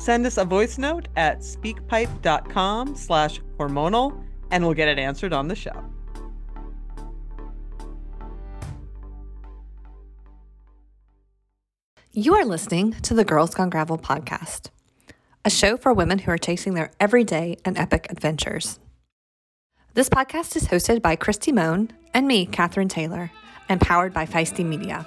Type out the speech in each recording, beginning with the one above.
Send us a voice note at speakpipe.com slash hormonal and we'll get it answered on the show. You are listening to the Girls Gone Gravel podcast, a show for women who are chasing their everyday and epic adventures. This podcast is hosted by Christy Moan and me, Katherine Taylor, and powered by Feisty Media.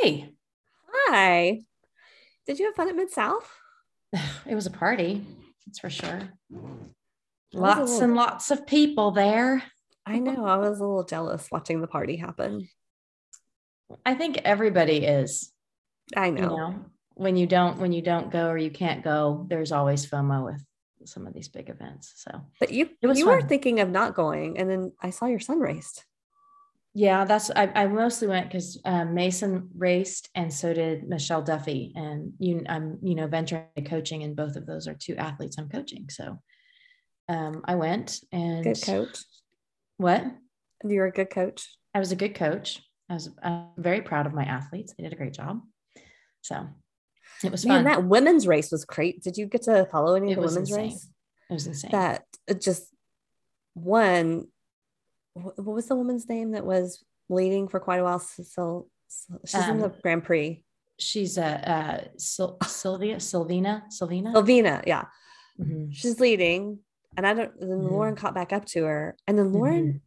Hey. Hi. Did you have fun at Mid South? It was a party, that's for sure. Lots Lots and lots of people there. I know. I was a little jealous watching the party happen. I think everybody is. I know. You know, when you don't when you don't go or you can't go, there's always FOMO with some of these big events. So But you you were thinking of not going, and then I saw your son raced. Yeah, that's I, I mostly went because um, Mason raced and so did Michelle Duffy. And you I'm, you know, venturing into coaching, and both of those are two athletes I'm coaching. So um, I went and Good coach. What? You're a good coach. I was a good coach. I was uh, very proud of my athletes. They did a great job. So it was Man, fun. that women's race was great. Did you get to follow any It of the women's insane. race? it was insane. That just one. Wh- What was the woman's name that was leading for quite a while? So she's in the Um, Grand Prix. She's a uh, uh, Sil- Sylvia, Sylvina, Sylvina. Elvina, yeah, Mhm. she's leading, and I don't. Then Mhm. Lauren caught back up to her, and then Lauren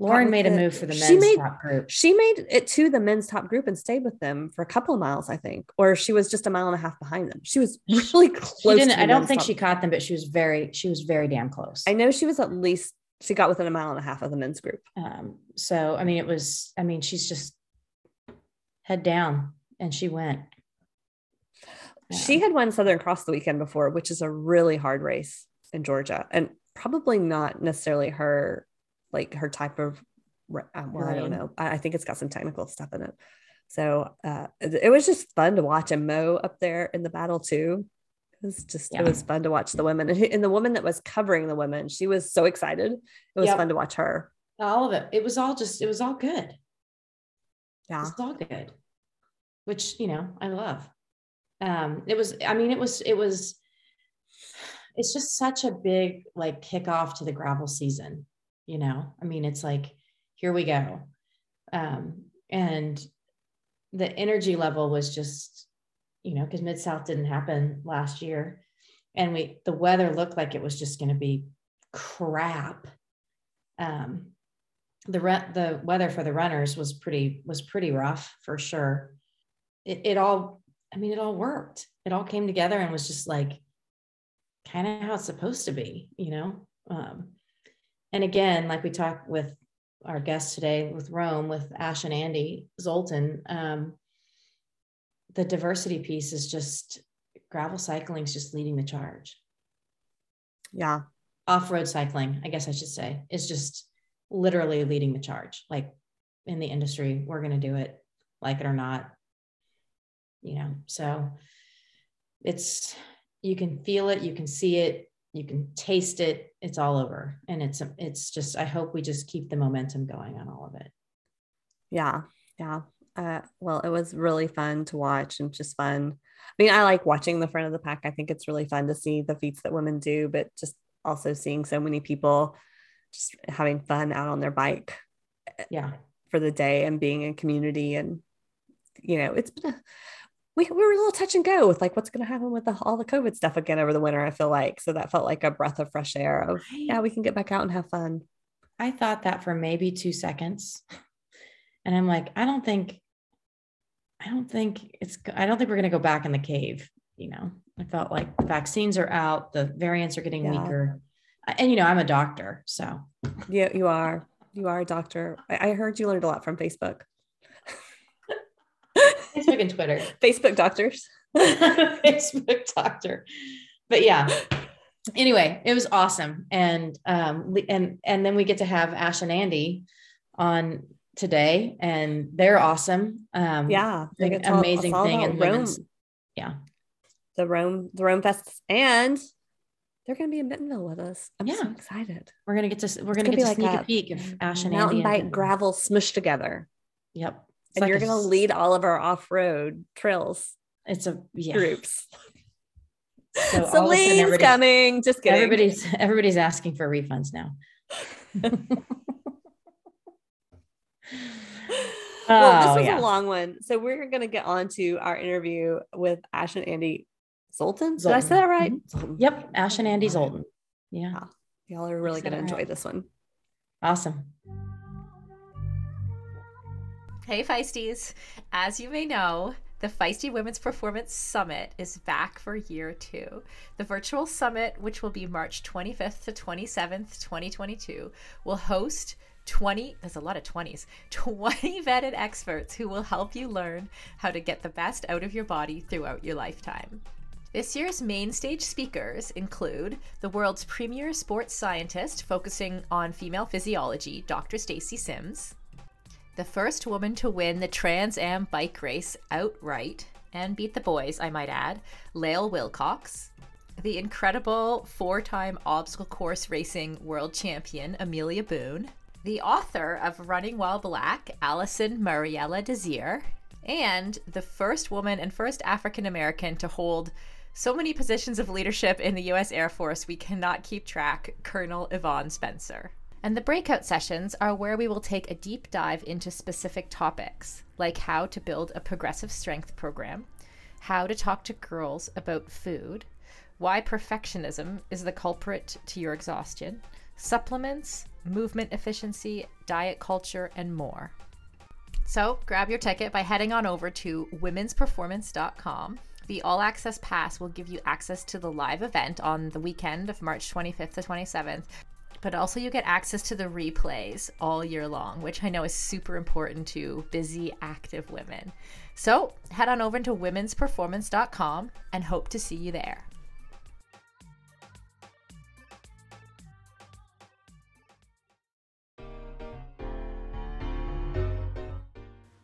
Lauren with made a move for the she men's made- top group. she made it to the men's top group and stayed with them for a couple of miles, I think, or she was just a mile and a half behind them. She was really close. She didn't. I don't think she caught them, but she was very. She was very damn close. I know she was at least she got within a mile and a half of the men's group. Um, so I mean, it was. I mean, she's just head down, and she went. She Um, had won Southern Cross the weekend before, which is a really hard race in Georgia, and probably not necessarily her like her type of. um, Well, I don't know. I, I think it's got some technical stuff in it. So uh, it, was just fun to watch him mow up there in the battle too. It was just Yeah. it was fun to watch the women and, and the woman that was covering the women. She was so excited. It was Yep. fun to watch her. all of it. It was all just. It was all good. It Yeah. was all good, which you know I love. Um, it was. I mean, it was. It was. It's just such a big like kickoff to the gravel season. You know, I mean, it's like here we go, um, and the energy level was just, you know, because Mid South didn't happen last year, and we the weather looked like it was just going to be crap. Um, the re- the weather for the runners was pretty was pretty rough for sure. It it all I mean it all worked. It all came together and was just like kind of how it's supposed to be, you know. Um, and again, like we talked with our guest today with Roam with Ash and Andy Zoltan, um, the diversity piece is just gravel cycling is just leading the charge Yeah. off-road cycling i guess i should say is just literally leading the charge like in the industry we're going to do it like it or not you know so it's you can feel it you can see it you can taste it it's all over and it's it's just i hope we just keep the momentum going on all of it Yeah. Yeah. Uh, well, it was really fun to watch and just fun. I mean, I like watching the front of the pack. I think it's really fun to see the feats that women do, but just also seeing so many people just having fun out on their bike Yeah. for the day and being in community and you know it's been a, we, we were a little touch and go with like what's going to happen with the, all the covid stuff again over the winter i feel like so that felt like a breath of fresh air of yeah we can get back out and have fun I thought that for maybe two seconds. And I'm like, I don't think, I don't think it's, I don't think we're going to go back in the cave. You know, I felt like vaccines are out, the variants are getting Yeah. weaker. And, you know, I'm a doctor. So yeah you are you are a doctor I, I heard you learned a lot from facebook Facebook and Twitter, facebook doctors Facebook doctor. But yeah, anyway, it was awesome. And, um, and, and then we get to have Ash and Andy on today and they're awesome. Um, yeah like amazing thing in roam yeah. the roam the roam fest and they're going to be in bentonville with us i'm so excited We're gonna get to we're gonna gonna get to like sneak a, a peek of Ash and mountain Andy. bike and- gravel smushed together Yep. It's and like you're going to lead all of our off-road trails It's a yeah. groups So Celine's coming just kidding Everybody's everybody's asking for refunds now. well, this Oh, was yeah. a long one. So we're going to get on to our interview with Ash and Andy Zoltan. Did I say that right? Mhm. Yep. Ash and Andy Zoltan. Yeah. Wow. Y'all are really said going to right. enjoy this one. Awesome. Hey, Feisties. As you may know, the Feisty Women's Performance Summit is back for year two. The virtual summit, which will be March 25th to 27th, 2022, will host 20, there's a lot of 20s, 20 vetted experts who will help you learn how to get the best out of your body throughout your lifetime. This year's main stage speakers include the world's premier sports scientist focusing on female physiology, Dr. Stacy Sims, the first woman to win the Trans Am bike race outright and beat the boys, I might add, Lael Wilcox, the incredible four time obstacle course racing world champion, Amelia Boone, the author of Running While Black, Alison Mariella Desir, and the first woman and first African American to hold so many positions of leadership in the U.S. Air Force, we cannot keep track, Colonel Yvonne Spencer. And the breakout sessions are where we will take a deep dive into specific topics, like how to build a progressive strength program, how to talk to girls about food, why perfectionism is the culprit to your exhaustion, supplements, movement efficiency, diet culture, and more. So grab your ticket by heading on over to womensperformance.com. The all access pass will give you access to the live event on the weekend of March 25th to 27th, but also you get access to the replays all year long, which I know is super important to busy, active women. So head on over to womensperformance.com and hope to see you there.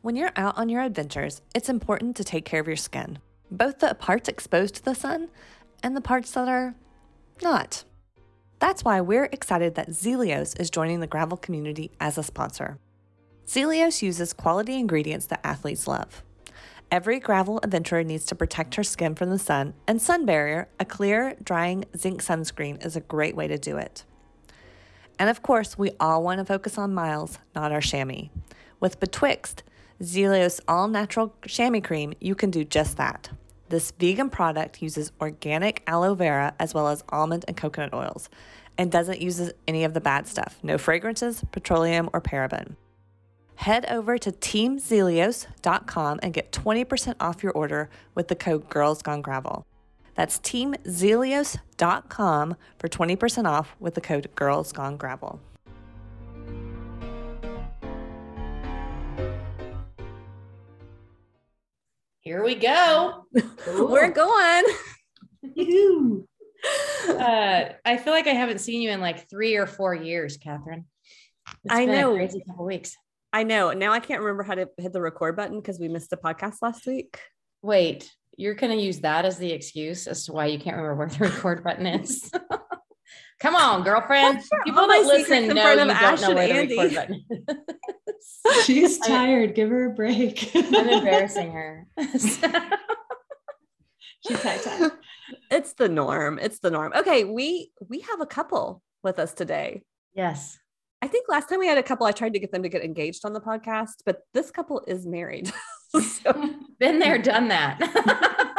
When you're out on your adventures, it's important to take care of your skin, both the parts exposed to the sun and the parts that are not. That's why we're excited that Zealios is joining the gravel community as a sponsor. Zealios uses quality ingredients that athletes love. Every gravel adventurer needs to protect her skin from the sun, and Sun Barrier, a clear, drying zinc sunscreen, is a great way to do it. And of course, we all want to focus on miles, not our chamois. With Betwixt, Zealios all natural chamois cream, you can do just that. This vegan product uses organic aloe vera as well as almond and coconut oils and doesn't use any of the bad stuff no fragrances, petroleum, or paraben. Head over to teamzealios.com and get 20% off your order with the code Girls Gone Gravel. That's teamzealios.com for 20% off with the code Girls Gone Gravel. Here we go. We're going. Uh, I feel like I haven't seen you in like three or four years, Catherine. It's I know. crazy couple weeks. I know. Now I can't remember how to hit the record button because we missed the podcast last week. Wait, you're going to use that as the excuse as to why you can't remember where the record button is. Come on, girlfriend. People all that listen in know front you of don't Ash know and where the Andy? record button. She's tired. Give her a break. I'm embarrassing her. She's high time. It's the norm. It's the norm. Okay, we we have a couple with us today. Yes. I think last time we had a couple, I tried to get them to get engaged on the podcast, but this couple is married. so, Been there, done that.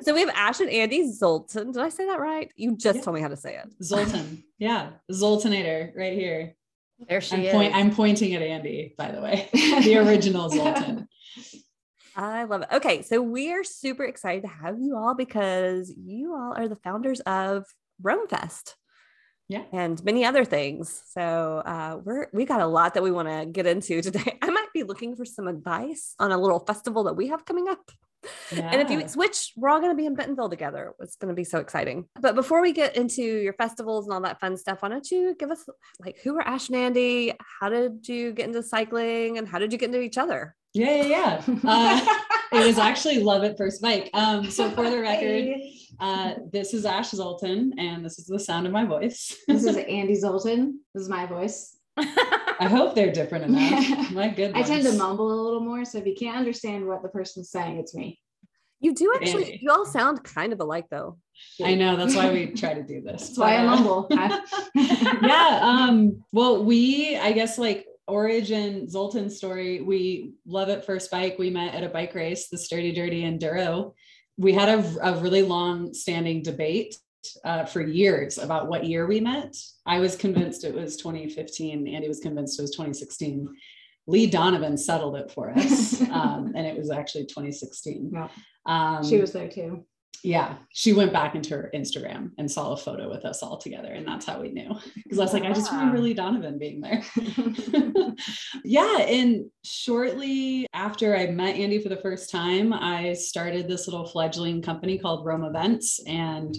so we have Ash and Andy Zoltan. Did I say that right? You just Yep. told me how to say it. Zoltan. Yeah. Zoltanator right here. there she I'm, is. point, I'm pointing at Andy, by the way. the original Zoltan. I love it. Okay, so we are super excited to have you all because you all are the founders of Roam Fest. Yeah. And many other things. So uh, we're we got a lot that we want to get into today. I might be looking for some advice on a little festival that we have coming up. In a few Yeah. weeks, which we're all going to be in Bentonville together. It's going to be so exciting. But before we get into your festivals and all that fun stuff, why don't you give us like who are Ash and Andy? How did you get into cycling and how did you get into each other? Yeah, yeah, yeah. Uh, it was actually love at first bike. Um, so for the record, uh, this is Ash Zoltan, and this is the sound of my voice. This is Andy Zoltan. This is my voice. I hope they're different enough. My goodness. I tend to mumble a little more. So if you can't understand what the person's saying, it's me. You do actually, Andy. you all sound kind of alike though. I know that's why we try to do this. That's why I uh, mumble. yeah. Um, well, we, I guess, like origin Zoltan's story, we love it first bike. We met at a bike race, the Sturdy Dirty Enduro. We had a, a really long standing debate uh, for years about what year we met. I was convinced it was 2015. Andy was convinced it was 2016. Lee Donovan settled it for us, um, and it was actually 2016. Yeah. Um, she was there too. yeah, she went back into her Instagram and saw a photo with us all together, and that's how we knew. Because I was like, I just remember Wow. Lee Donovan being there. yeah, and shortly after I met Andy for the first time, I started this little fledgling company called Roam Events, and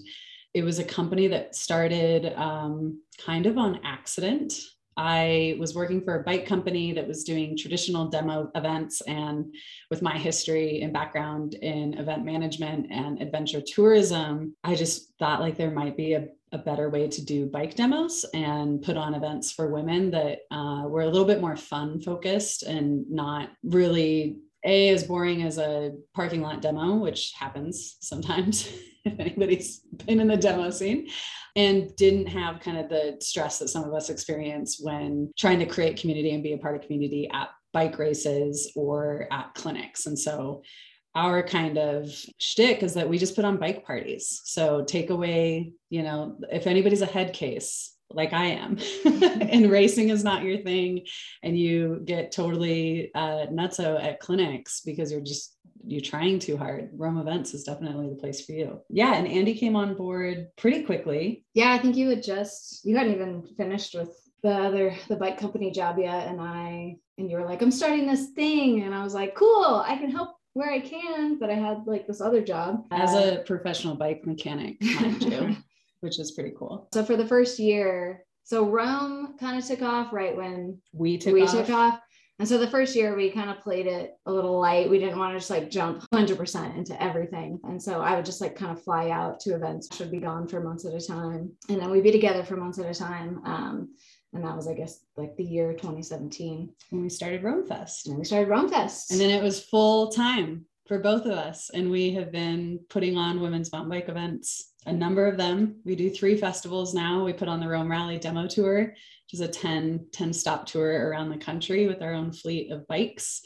it was a company that started um, kind of on accident. I was working for a bike company that was doing traditional demo events and with my history and background in event management and adventure tourism, I just thought like there might be a, a better way to do bike demos and put on events for women that uh, were a little bit more fun focused and not really a as boring as a parking lot demo, which happens sometimes if anybody's been in the demo scene, and didn't have kind of the stress that some of us experience when trying to create community and be a part of community at bike races or at clinics. And so our kind of shtick is that we just put on bike parties. So take away, you know, if anybody's a head case, like I am, and racing is not your thing, and you get totally uh, nutso at clinics because you're just you're trying too hard. Roam Events is definitely the place for you. Yeah, and Andy came on board pretty quickly. Yeah, I think you had just you hadn't even finished with the other the bike company job yet, and I and you were like, I'm starting this thing, and I was like, cool, I can help where I can, but I had like this other job as Uh, a professional bike mechanic, mind you, which is pretty cool. so for the first year, so Roam kind of took off right when We took we off. took off. And so the first year we kind of played it a little light. We didn't want to just like jump 100% into everything. And so I would just like kind of fly out to events, should be gone for months at a time. And then we'd be together for months at a time. Um, and that was, I guess, like the year 2017. when we started Roam Fest. And we started Roam Fest. And then it was full time for both of us. And we have been putting on women's mountain bike events, a number of them. We do three festivals now. We put on the Roam Rally demo tour, which is a 10, 10 stop tour around the country with our own fleet of bikes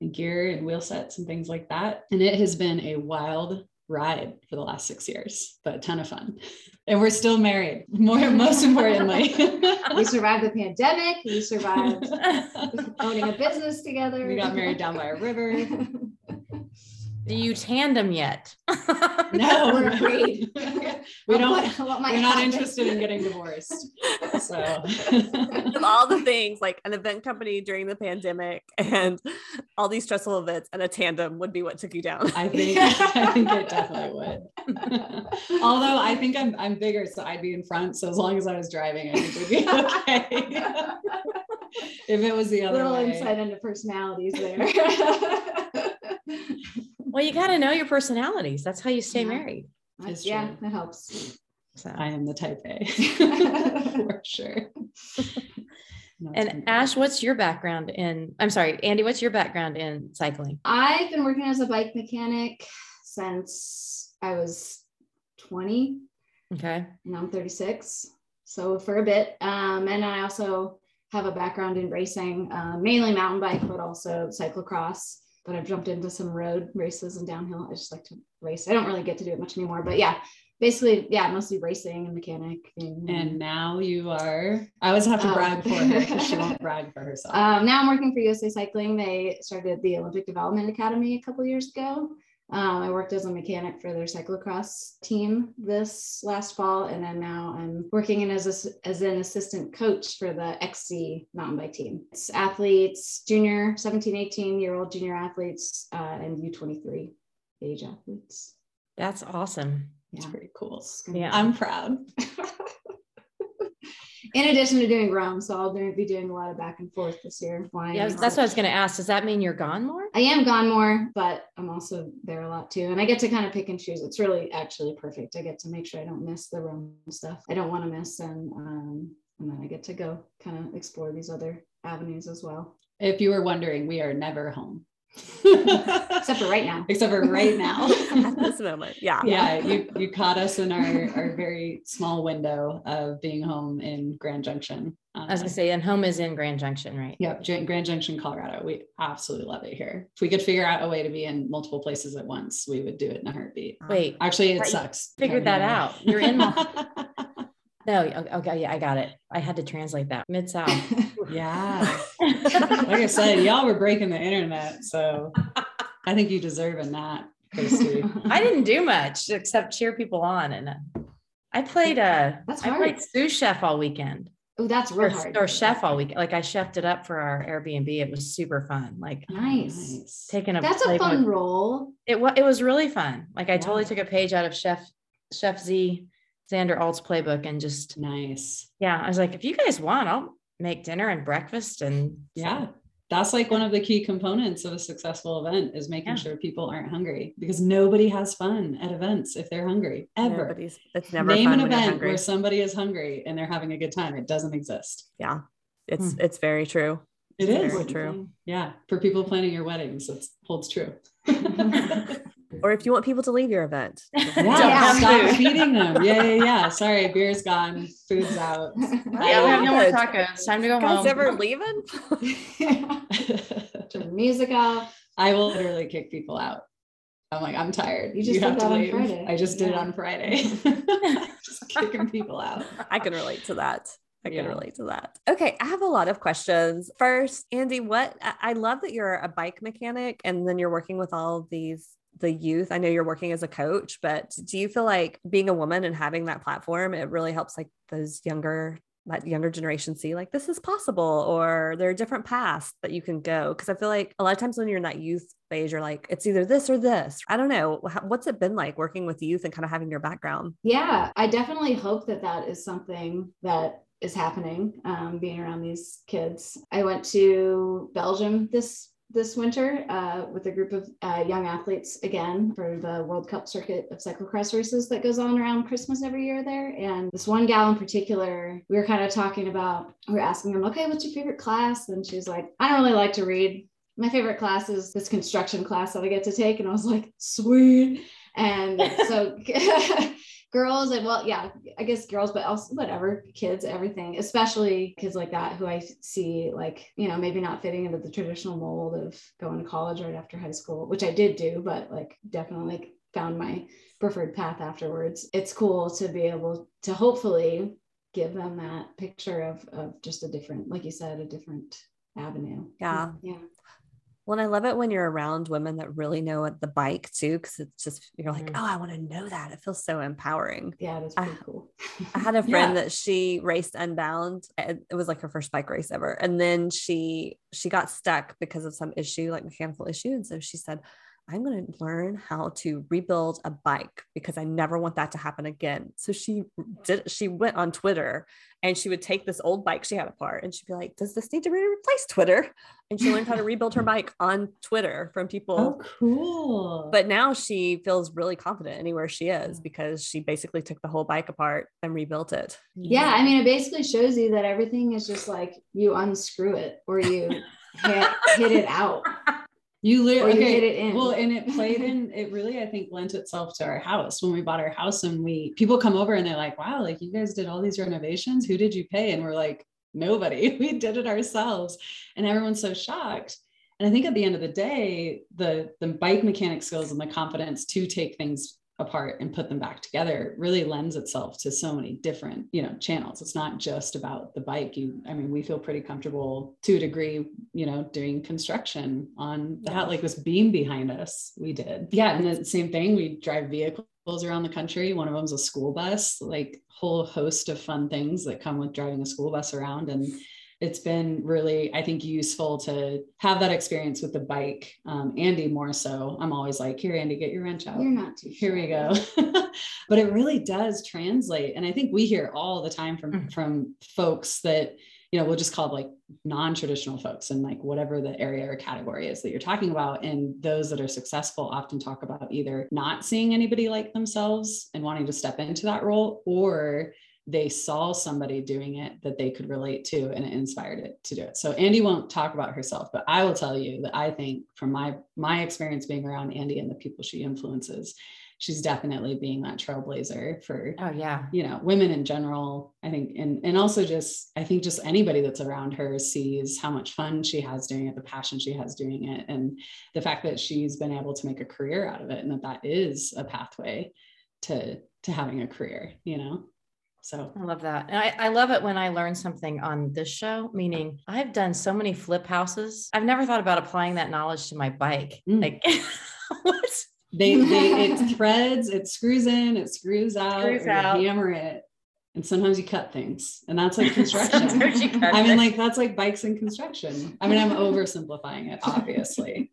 and gear and wheel sets and things like that. And it has been a wild ride for the last six years, but a ton of fun. And we're still married, more most importantly. we survived the pandemic. We survived owning a business together. we got married down by a river. Do you tandem yet? No, We're afraid. we don't. What, what we're not happen. interested in getting divorced. So of all the things like an event company during the pandemic and all these stressful events and a tandem would be what took you down. I think I think it definitely would. Although I think I'm I'm bigger, so I'd be in front. So as long as I was driving, I think we'd be okay. if it was the other little way. insight into personalities there. Well, you got to know your personalities. That's how you stay Yeah. married. It's yeah, true. that helps. So. I am the type A for sure. No, And Ash, what's your background in? I'm sorry, Andy, what's your background in cycling? I've been working as a bike mechanic since I was 20. Okay. And I'm 36. So for a bit. Um, and I also have a background in racing, uh, mainly mountain bike, but also cyclocross. But I've jumped into some road races and downhill. I just like to race. I don't really get to do it much anymore, but yeah, basically, yeah, mostly racing and mechanic. And, And now you are, I always have to Oh. brag for her because she won't brag for herself. um, now I'm working for USA Cycling. They started the Olympic Development Academy a couple years ago. Um, I worked as a mechanic for their cyclocross team this last fall, and then now I'm working in as a, as an assistant coach for the XC mountain bike team. It's athletes, junior, 17, 18 year old junior athletes, uh, and U23 age athletes. That's awesome. It's Yeah. pretty cool. Yeah. I'm proud. In addition to doing Roam, so I'll do, be doing a lot of back and forth this year. flying Yeah, that's what I was going to ask. Does that mean you're gone more? I am gone more, but I'm also there a lot too. And I get to kind of pick and choose. It's really actually perfect. I get to make sure I don't miss the Roam stuff I don't want to miss. And um, and then I get to go kind of explore these other avenues as well. If you were wondering, we are never home. Except for right now. Except for right now. At this moment. Yeah. yeah, you you caught us in our our very small window of being home in Grand Junction. I was Uh, to say, and home is in Grand Junction, right? Yep, Grand Junction, Colorado. We absolutely love it here. If we could figure out a way to be in multiple places at once, we would do it in a heartbeat. Wait, Actually, it sucks. figured that out. You're in no, okay, yeah, I got it. I had to translate that mid south. yeah. Like I said, y'all were breaking the internet, so I think you deserve a nap, Christy. I didn't do much except cheer people on, and I played uh, That's I played sous chef all weekend, Oh, that's or, real hard. or chef all weekend. Like I chefed it up for our Airbnb. It was super fun. Like Nice. taking a That's a playbook- fun role. It was it was really fun. Like I totally took a page out of Chef Chef Z Xander Alt's playbook and just Nice. yeah, I was like, if you guys want, I'll make dinner and breakfast and Yeah. That's like one of the key components of a successful event is making Yeah. sure people aren't hungry because nobody has fun at events if they're hungry ever. Nobody's, it's never Name fun an event where somebody is hungry and they're having a good time. It doesn't exist. Yeah. It's Hmm. it's very true. It It's is. very true. Yeah. For people planning your weddings, it holds true. Or if you want people to leave your event. Yeah, have stop feeding them. Yeah, yeah, yeah. Sorry, beer's gone, food's out. yeah, we have no more tacos. Time to go home. Guys home. ever leaving? Turn the music off. I will literally kick people out. I'm like, I'm tired. You just have did to that on leave. Friday. I just did it on Friday. just kicking people out. I can relate to that. I can Yeah. relate to that. Okay, I have a lot of questions. First, Andy, what I I love that you're a bike mechanic and then you're working with all of these the youth. I know you're working as a coach, but do you feel like being a woman and having that platform it really helps like those younger that younger generation see like this is possible or there are different paths that you can go because I feel like a lot of times when you're in that youth phase you're like it's either this or this. I don't know. What's it been like working with youth and kind of having your background? Yeah, I definitely hope that that is something that is happening. Um, being around these kids, I went to Belgium this this winter uh, with a group of uh, young athletes again for the World Cup circuit of cyclocross races that goes on around Christmas every year there. And this one gal in particular, we were kind of talking about. We were asking them, "Okay, what's your favorite class?" And she was like, "I don't really like to read." My favorite class is this construction class that I get to take. And I was like, sweet. And so girls and well yeah i guess girls but also whatever kids everything especially kids like that who i see like you know maybe not fitting into the traditional mold of going to college right after high school which i did do but like definitely found my preferred path afterwards. It's cool to be able to hopefully give them that picture of of just a different like you said a different avenue. Yeah. yeah Well, and I love it when you're around women that really know the bike too, because it's just you're like, Mm. oh, I want to know that. It feels so empowering. yeah that's I- cool I had a friend Yeah. that she raced Unbound. It was like her first bike race ever, and then she she got stuck because of some issue, like mechanical issue, and so she said, "I'm going to learn how to rebuild a bike because I never want that to happen again." So she did. She went on Twitter and she would take this old bike she had apart, and she'd be like, "Does this need to be replaced?" Twitter, and she learned how to rebuild her bike on Twitter from oh, people Oh, cool. but now she feels really confident anywhere she is mm. because she basically took the whole bike apart and rebuilt it. Yeah, mm-hmm. I mean, it basically shows you that everything is just like you unscrew it or you hit, hit it out. You literally okay. hid it in. Well, and it played in. It really, I think, lent itself to our house when we bought our house, and we people come over and they're like, "Wow, like you guys did all these renovations. Who did you pay?" And we're like, "Nobody. We did it ourselves." And everyone's so shocked. And I think at the end of the day, the the bike mechanic skills and the confidence to take things apart and put them back together really lends itself to so many different you know channels. It's not just about the bike. You i mean we feel pretty comfortable to a degree you know doing construction on the house like this beam behind us we did. Yeah and the same thing we drive vehicles around the country. One of them's a school bus like whole host of fun things that come with driving a school bus around. And it's been really i think useful to have that experience with the bike um, andy more so. I'm always like here andy get your wrench out. You're not too here we go. But it really does translate and i think we hear all the time from Mm. from folks that you know we'll just call it like non-traditional folks and like whatever the area or category is that you're talking about and those that are successful often talk about either not seeing anybody like themselves and wanting to step into that role or they saw somebody doing it that they could relate to and it inspired it to do it. So Andy won't talk about herself, but I will tell you that I think from my my experience being around Andy and the people she influences, she's definitely being that trailblazer for Oh yeah. you know women in general i think and and also just i think just anybody that's around her sees how much fun she has doing it the passion she has doing it and the fact that she's been able to make a career out of it and that that is a pathway to to having a career you know so I love that. And I, I love it when I learn something on this show, meaning I've done so many flip houses. I've never thought about applying that knowledge to my bike. Mm. Like what? they, they it threads it screws in it screws out Screws out. hammer it and sometimes you cut things and that's like construction Sometimes you cut i mean like that's like bikes and construction i mean i'm oversimplifying it obviously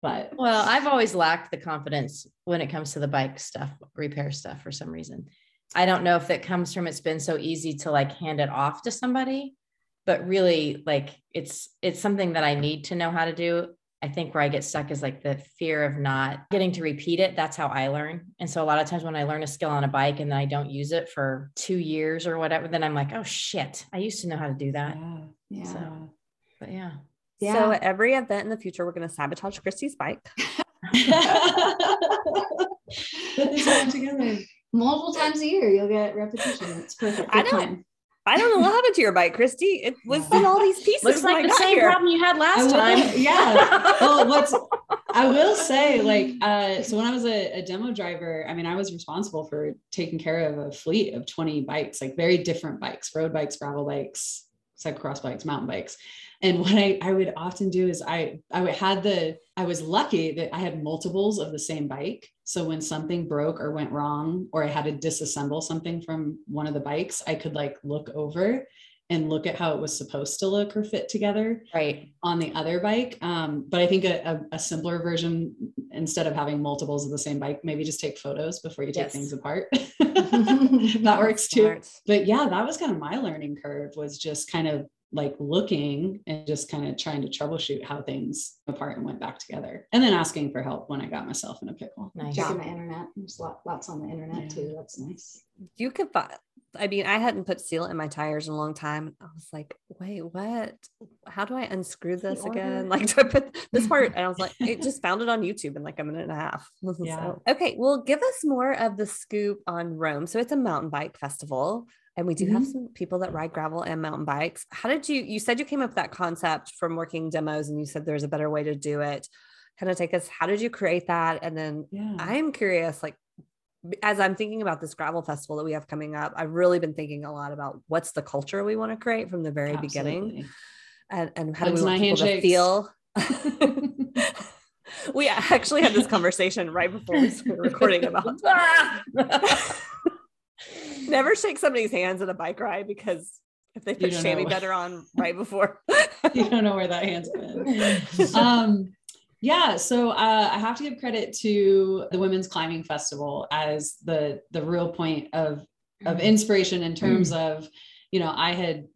but Well, I've always lacked the confidence when it comes to the bike stuff, repair stuff for some reason. I don't know if that comes from it's been so easy to like hand it off to somebody, but really like it's it's something that I need to know how to do. I think where I get stuck is like the fear of not getting to repeat it. That's how I learn. And so a lot of times when I learn a skill on a bike and then I don't use it for two years or whatever, then I'm like, oh shit, I used to know how to do that. yeah, Yeah. So, but yeah. Yeah. So at every event in the future, we're going to sabotage Christy's bike. put this all together Multiple times a year, you'll get repetition. It's perfect. I don't- time. I don't know what happened to your bike, Christy. It was in all these pieces. Looks like the same here. problem you had last will- time. yeah. Well, what's I will say, like, uh, so when I was a, a demo driver, I mean, I was responsible for taking care of a fleet of 20 bikes, like very different bikes, road bikes, gravel bikes, cyclocross bikes, mountain bikes. And what I, I would often do is I I had the I was lucky that I had multiples of the same bike. So when something broke or went wrong, or I had to disassemble something from one of the bikes, I could like look over and look at how it was supposed to look or fit together Right. on the other bike. Um, but I think a, a, simpler version, instead of having multiples of the same bike, maybe just take photos before you take Yes. things apart. that works too. But yeah, that was kind of my learning curve was just kind of like looking and just kind of trying to troubleshoot how things apart and went back together. And then asking for help when I got myself in a pickle. Nice. Checking the internet. There's lots on the internet Yeah. too. That's nice. You could find. I mean, I hadn't put seal in my tires in a long time. I was like, wait, what? How do I unscrew this order? again? Like, do I put this part? And I was like, it just found it on YouTube in like a minute and a half. Yeah. So, okay, well, give us more of the scoop on Roam. So it's a mountain bike festival. And we do have some people that ride gravel and mountain bikes. How did you, you said you came up with that concept from working demos and you said there's a better way to do it. Kind of take us, how did you create that? And then Yeah. I'm curious, like, as I'm thinking about this gravel festival that we have coming up, I've really been thinking a lot about what's the culture we want to create from the very beginning, and, and how do we want people to feel. we actually had this conversation right before we started recording about never shake somebody's hands at a bike ride because if they put chamois butter on right before. you don't know where that hand's been. um yeah so uh, i have to give credit to the women's climbing festival as the the real point of of inspiration in terms of you know i had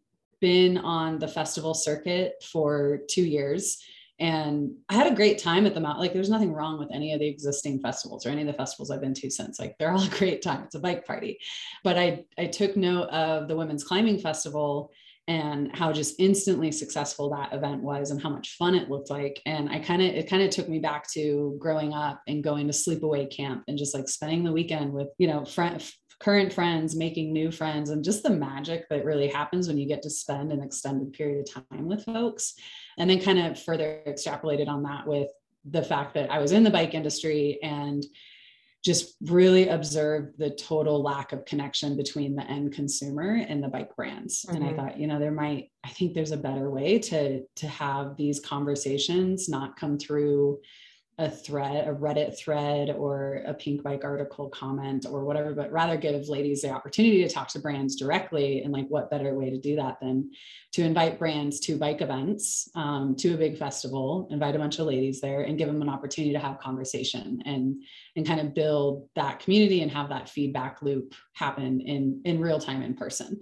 been on the festival circuit for two years and i had a great time at the mount like there's nothing wrong with any of the existing festivals or any of the festivals i've been to since like they're all a great time it's a bike party. But i i took note of the women's climbing festival and how just instantly successful that event was and how much fun it looked like. And i kind of it kind of took me back to growing up and going to sleepaway camp and just like spending the weekend with you know friend, current friends making new friends and just the magic that really happens when you get to spend an extended period of time with folks and then kind of further extrapolated on that with the fact that i was in the bike industry and just really observed the total lack of connection between the end consumer and the bike brands mm-hmm. and i mm-hmm. thought you know there might i think there's a better way to to have these conversations not come through a thread, a Reddit thread or a Pinkbike article comment or whatever, but rather give ladies the opportunity to talk to brands directly. And like, what better way to do that than to invite brands to bike events, um, to a big festival, invite a bunch of ladies there and give them an opportunity to have conversation and, and kind of build that community and have that feedback loop happen in, in real time in person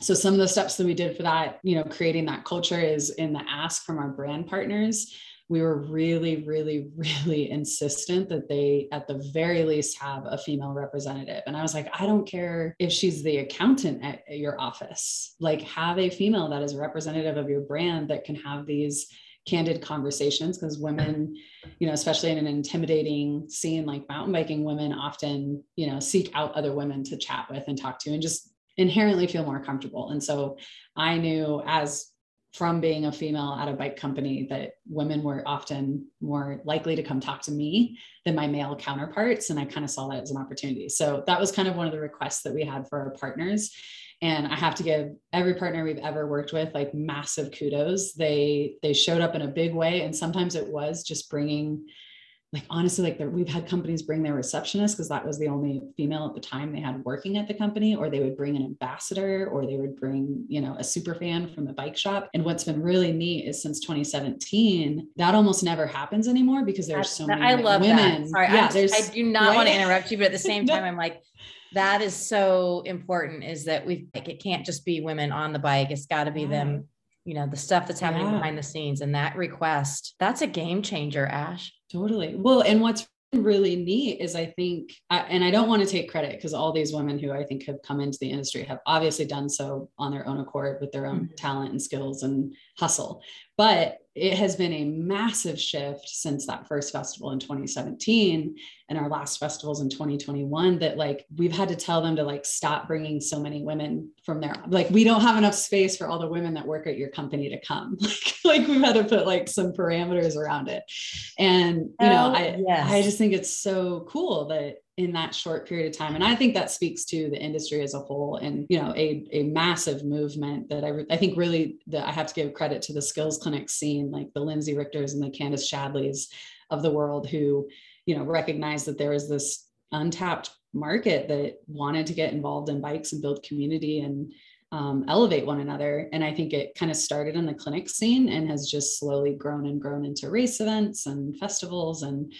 so some of the steps that we did for that you know creating that culture is in the ask from our brand partners we were really, really, really insistent that they, at the very least, have a female representative. And I was like, I don't care if she's the accountant at your office, like, have a female that is representative of your brand that can have these candid conversations because women you know especially in an intimidating scene like mountain biking women often you know seek out other women to chat with and talk to and just inherently feel more comfortable and so i knew as from being a female at a bike company that women were often more likely to come talk to me than my male counterparts. And I kind of saw that as an opportunity. So that was kind of one of the requests that we had for our partners. And I have to give every partner we've ever worked with like massive kudos. They they showed up in a big way, and sometimes it was just bringing like honestly like we've had companies bring their receptionist because that was the only female at the time they had working at the company or they would bring an ambassador or they would bring you know a super fan from the bike shop and what's been really neat is since 2017 that almost never happens anymore because there's so many women. i love women that. sorry yeah, there's, i do not right? want to interrupt you but at the same time i'm like that is so important is that we like it can't just be women on the bike it's got to be yeah. them you know the stuff that's happening yeah. behind the scenes and that request that's a game changer ash Totally. Well, and what's really neat is I think, and I don't want to take credit because all these women who I think have come into the industry have obviously done so on their own accord with their own mm-hmm. talent and skills and hustle. But it has been a massive shift since that first festival in 2017 and our last festivals in 2021 that like we've had to tell them to like stop bringing so many women from there like we don't have enough space for all the women that work at your company to come like, like we've had to put like some parameters around it and you know oh, i yes. i just think it's so cool that in that short period of time. And i think that speaks to the industry as a whole and you know a, a massive movement that I, re- I think really that i have to give credit to the skills clinic scene like the lindsey richters and the candace shadleys of the world who you know recognize that there is this untapped market that wanted to get involved in bikes and build community and um, elevate one another. And I think it kind of started in the clinic scene and has just slowly grown and grown into race events and festivals and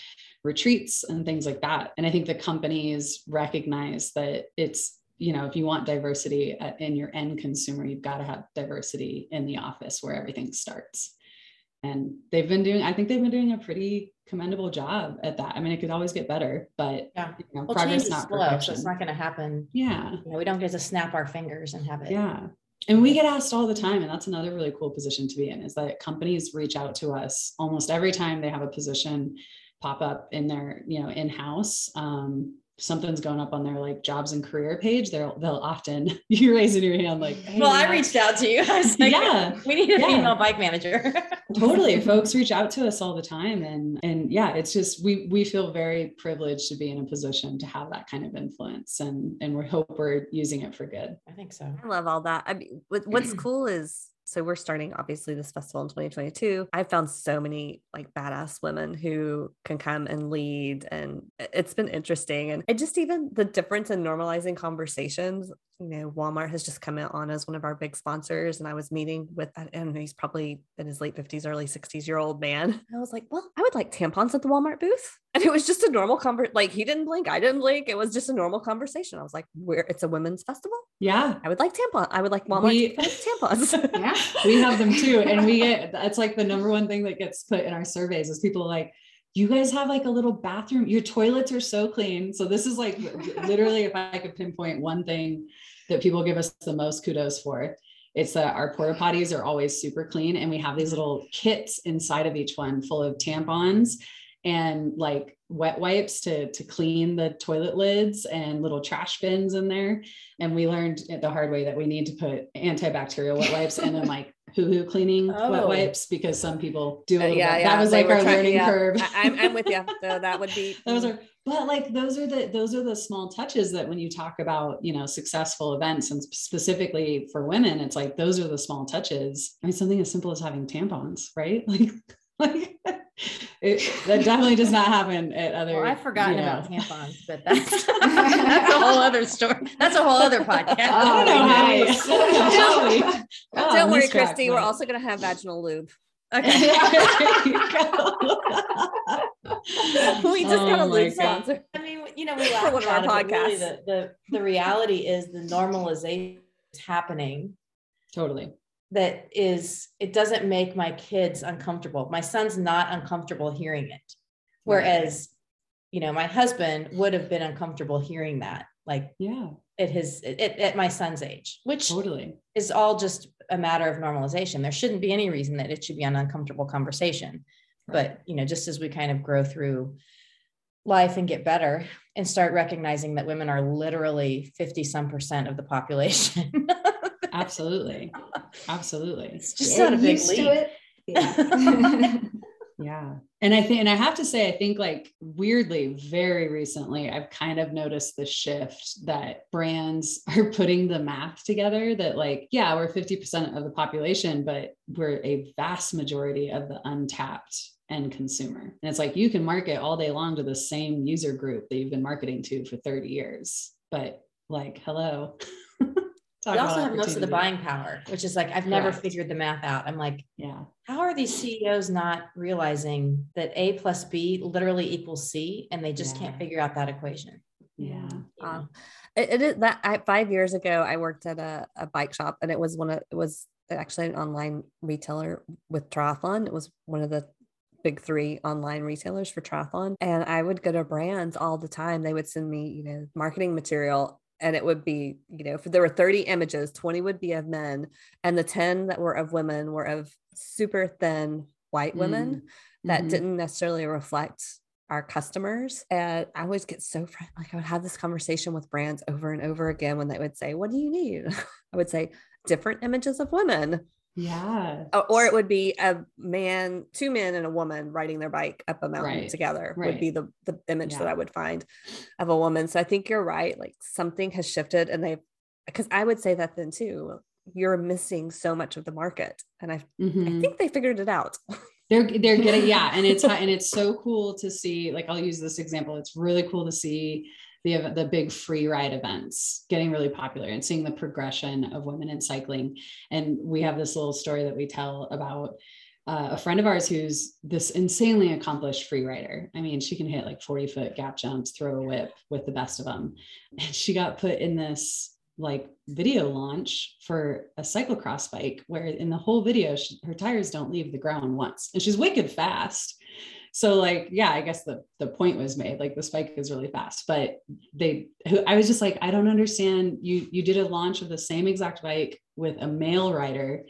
retreats and things like that. And I think the companies recognize that it's, you know, if you want diversity in your end consumer, you've got to have diversity in the office where everything starts. And they've been doing, I think they've been doing a pretty commendable job at that. I mean, it could always get better, but yeah, you know, well, progress not slow, perfection. So it's not going to happen. Yeah. You know, we don't get to snap our fingers and have it. Yeah. And we get asked all the time, and that's another really cool position to be in is that companies reach out to us almost every time they have a position pop up in their you know in-house um, something's going up on their like jobs and career page they'll they'll often you raising your hand like hey, well i reached out to you. I was like yeah. We need a yeah. female bike manager. Totally. Folks reach out to us all the time and and yeah it's just we we feel very privileged to be in a position to have that kind of influence and and we hope we're using it for good. I think so. I love all that. I mean what's cool is so we're starting obviously this festival in 2022 I've found so many like badass women who can come and lead and it's been interesting and it just even the difference in normalizing conversations you know, Walmart has just come out on as one of our big sponsors. And I was meeting with, and he's probably in his late 50s, early 60s year old man. And I was like, well, I would like tampons at the Walmart booth. And it was just a normal conversation. Like he didn't blink, I didn't blink. It was just a normal conversation. I was like, where it's a women's festival. Yeah. I would like tampon. I would like Walmart we, tampons. yeah. We have them too. And we get, that's like the number one thing that gets put in our surveys is people like, you guys have like a little bathroom. Your toilets are so clean. So this is like literally if i could pinpoint one thing that people give us the most kudos for it's that our porta potties are always super clean and we have these little kits inside of each one full of tampons and like wet wipes to to clean the toilet lids and little trash bins in there. And we learned the hard way that we need to put antibacterial wet wipes and then like hoo-hoo cleaning oh. wet wipes because some people do it. Uh, yeah, yeah, that was like our trying, learning yeah. curve I, am I'm with you so that would be those are but like those are the those are the small touches that when you talk about you know successful events and specifically for women it's like those are the small touches i mean something as simple as having tampons right like like it, that definitely does not happen at other. Well, I've forgotten you know. about tampons, but that's that's a whole other story. That's a whole other podcast. Oh, nice. don't, oh, don't worry, Christy. We're also going to have vaginal lube. Okay. we just oh got a oh lube sponsor. I mean, you know, we laugh for one of our podcasts. Really the, the the reality is the normalization is happening. Totally that is it doesn't make my kids uncomfortable. My son's not uncomfortable hearing it. Whereas you know my husband would have been uncomfortable hearing that like yeah. at his at, at my son's age which totally. is all just a matter of normalization. There shouldn't be any reason that it should be an uncomfortable conversation. Right. but you know just as we kind of grow through life and get better and start recognizing that women are literally 50 some percent of the population absolutely. Absolutely. It's just not a big leap. yeah. yeah. And i think and i have to say i think like weirdly very recently i've kind of noticed the shift that brands are putting the math together that like yeah we're 50% of the population but we're a vast majority of the untapped end consumer. And it's like you can market all day long to the same user group that you've been marketing to for 30 years but like hello we also have most of the buying power, which is like I've never Correct. figured the math out. I'm like, yeah, how are these CEOs not realizing that A plus B literally equals C, and they just yeah. can't figure out that equation? Yeah, uh, it, it is that I, five years ago I worked at a, a bike shop, and it was one of it was actually an online retailer with triathlon. It was one of the big three online retailers for triathlon. And I would go to brands all the time. They would send me, you know, marketing material and it would be you know if there were 30 images 20 would be of men and the 10 that were of women were of super thin white women mm. that mm-hmm. didn't necessarily reflect our customers and i always get so frightened like i would have this conversation with brands over and over again when they would say what do you need i would say different images of women yeah. Or it would be a man, two men and a woman riding their bike up a mountain right. together right. would be the, the image yeah. that I would find of a woman. So I think you're right. Like something has shifted and they've, because I would say that then too, you're missing so much of the market. And I, mm-hmm. I think they figured it out. they're they're getting yeah and it's and it's so cool to see like i'll use this example it's really cool to see the the big free ride events getting really popular and seeing the progression of women in cycling. And we have this little story that we tell about uh, a friend of ours who's this insanely accomplished free rider. I mean, she can hit like 40 foot gap jumps, throw a whip with the best of them. And she got put in this like video launch for a cyclocross bike where in the whole video she, her tires don't leave the ground once and she's wicked fast so like yeah i guess the the point was made like the spike is really fast but they i was just like i don't understand. You you did a launch of the same exact bike with a male rider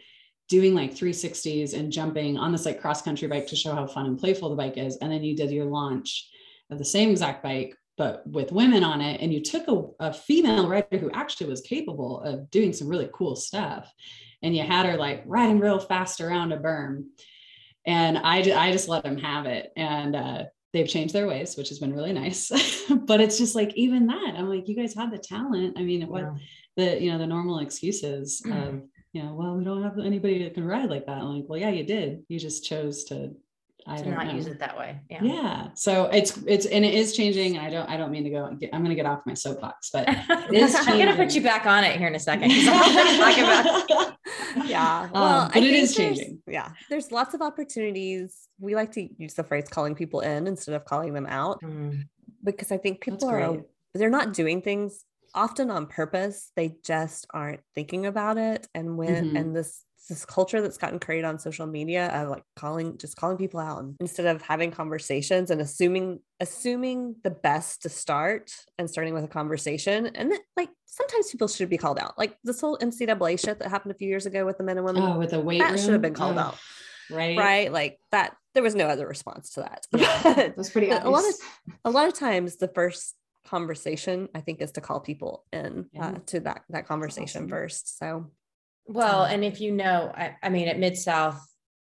doing like 360s and jumping on this like cross country bike to show how fun and playful the bike is. And then you did your launch of the same exact bike but with women on it. And you took a, a female rider who actually was capable of doing some really cool stuff. And you had her like riding real fast around a berm and I, I just let them have it. And uh, they've changed their ways, which has been really nice. but it's just like, even that, I'm like, you guys have the talent. I mean, what yeah. the, you know, the normal excuses mm-hmm. of, you know, well, we don't have anybody that can ride like that. I'm like, well, yeah, you did. You just chose to I to not know. use it that way. Yeah. Yeah. So it's it's and it is changing. And I don't I don't mean to go. Get, I'm going to get off my soapbox, but it is. I'm going to put you back on it here in a second. talk about. yeah. Well, um, but it is changing. Yeah. There's lots of opportunities. We like to use the phrase calling people in instead of calling them out, mm. because I think people are they're not doing things often on purpose. They just aren't thinking about it. And when Mhm. and this this culture that's gotten created on social media of like calling just calling people out and instead of having conversations and assuming assuming the best to start and starting with a conversation and then like sometimes people should be called out like this whole ncaa shit that happened a few years ago with the men and women Oh, with the weight that room. should have been called Oh, out Right. right like that there was no other response to that Yeah. That's pretty a lot of a lot of times the first conversation i think is to call people in Yeah. uh, to that that conversation awesome. first so Well, Um, and if you know, I, I mean, at Mid South,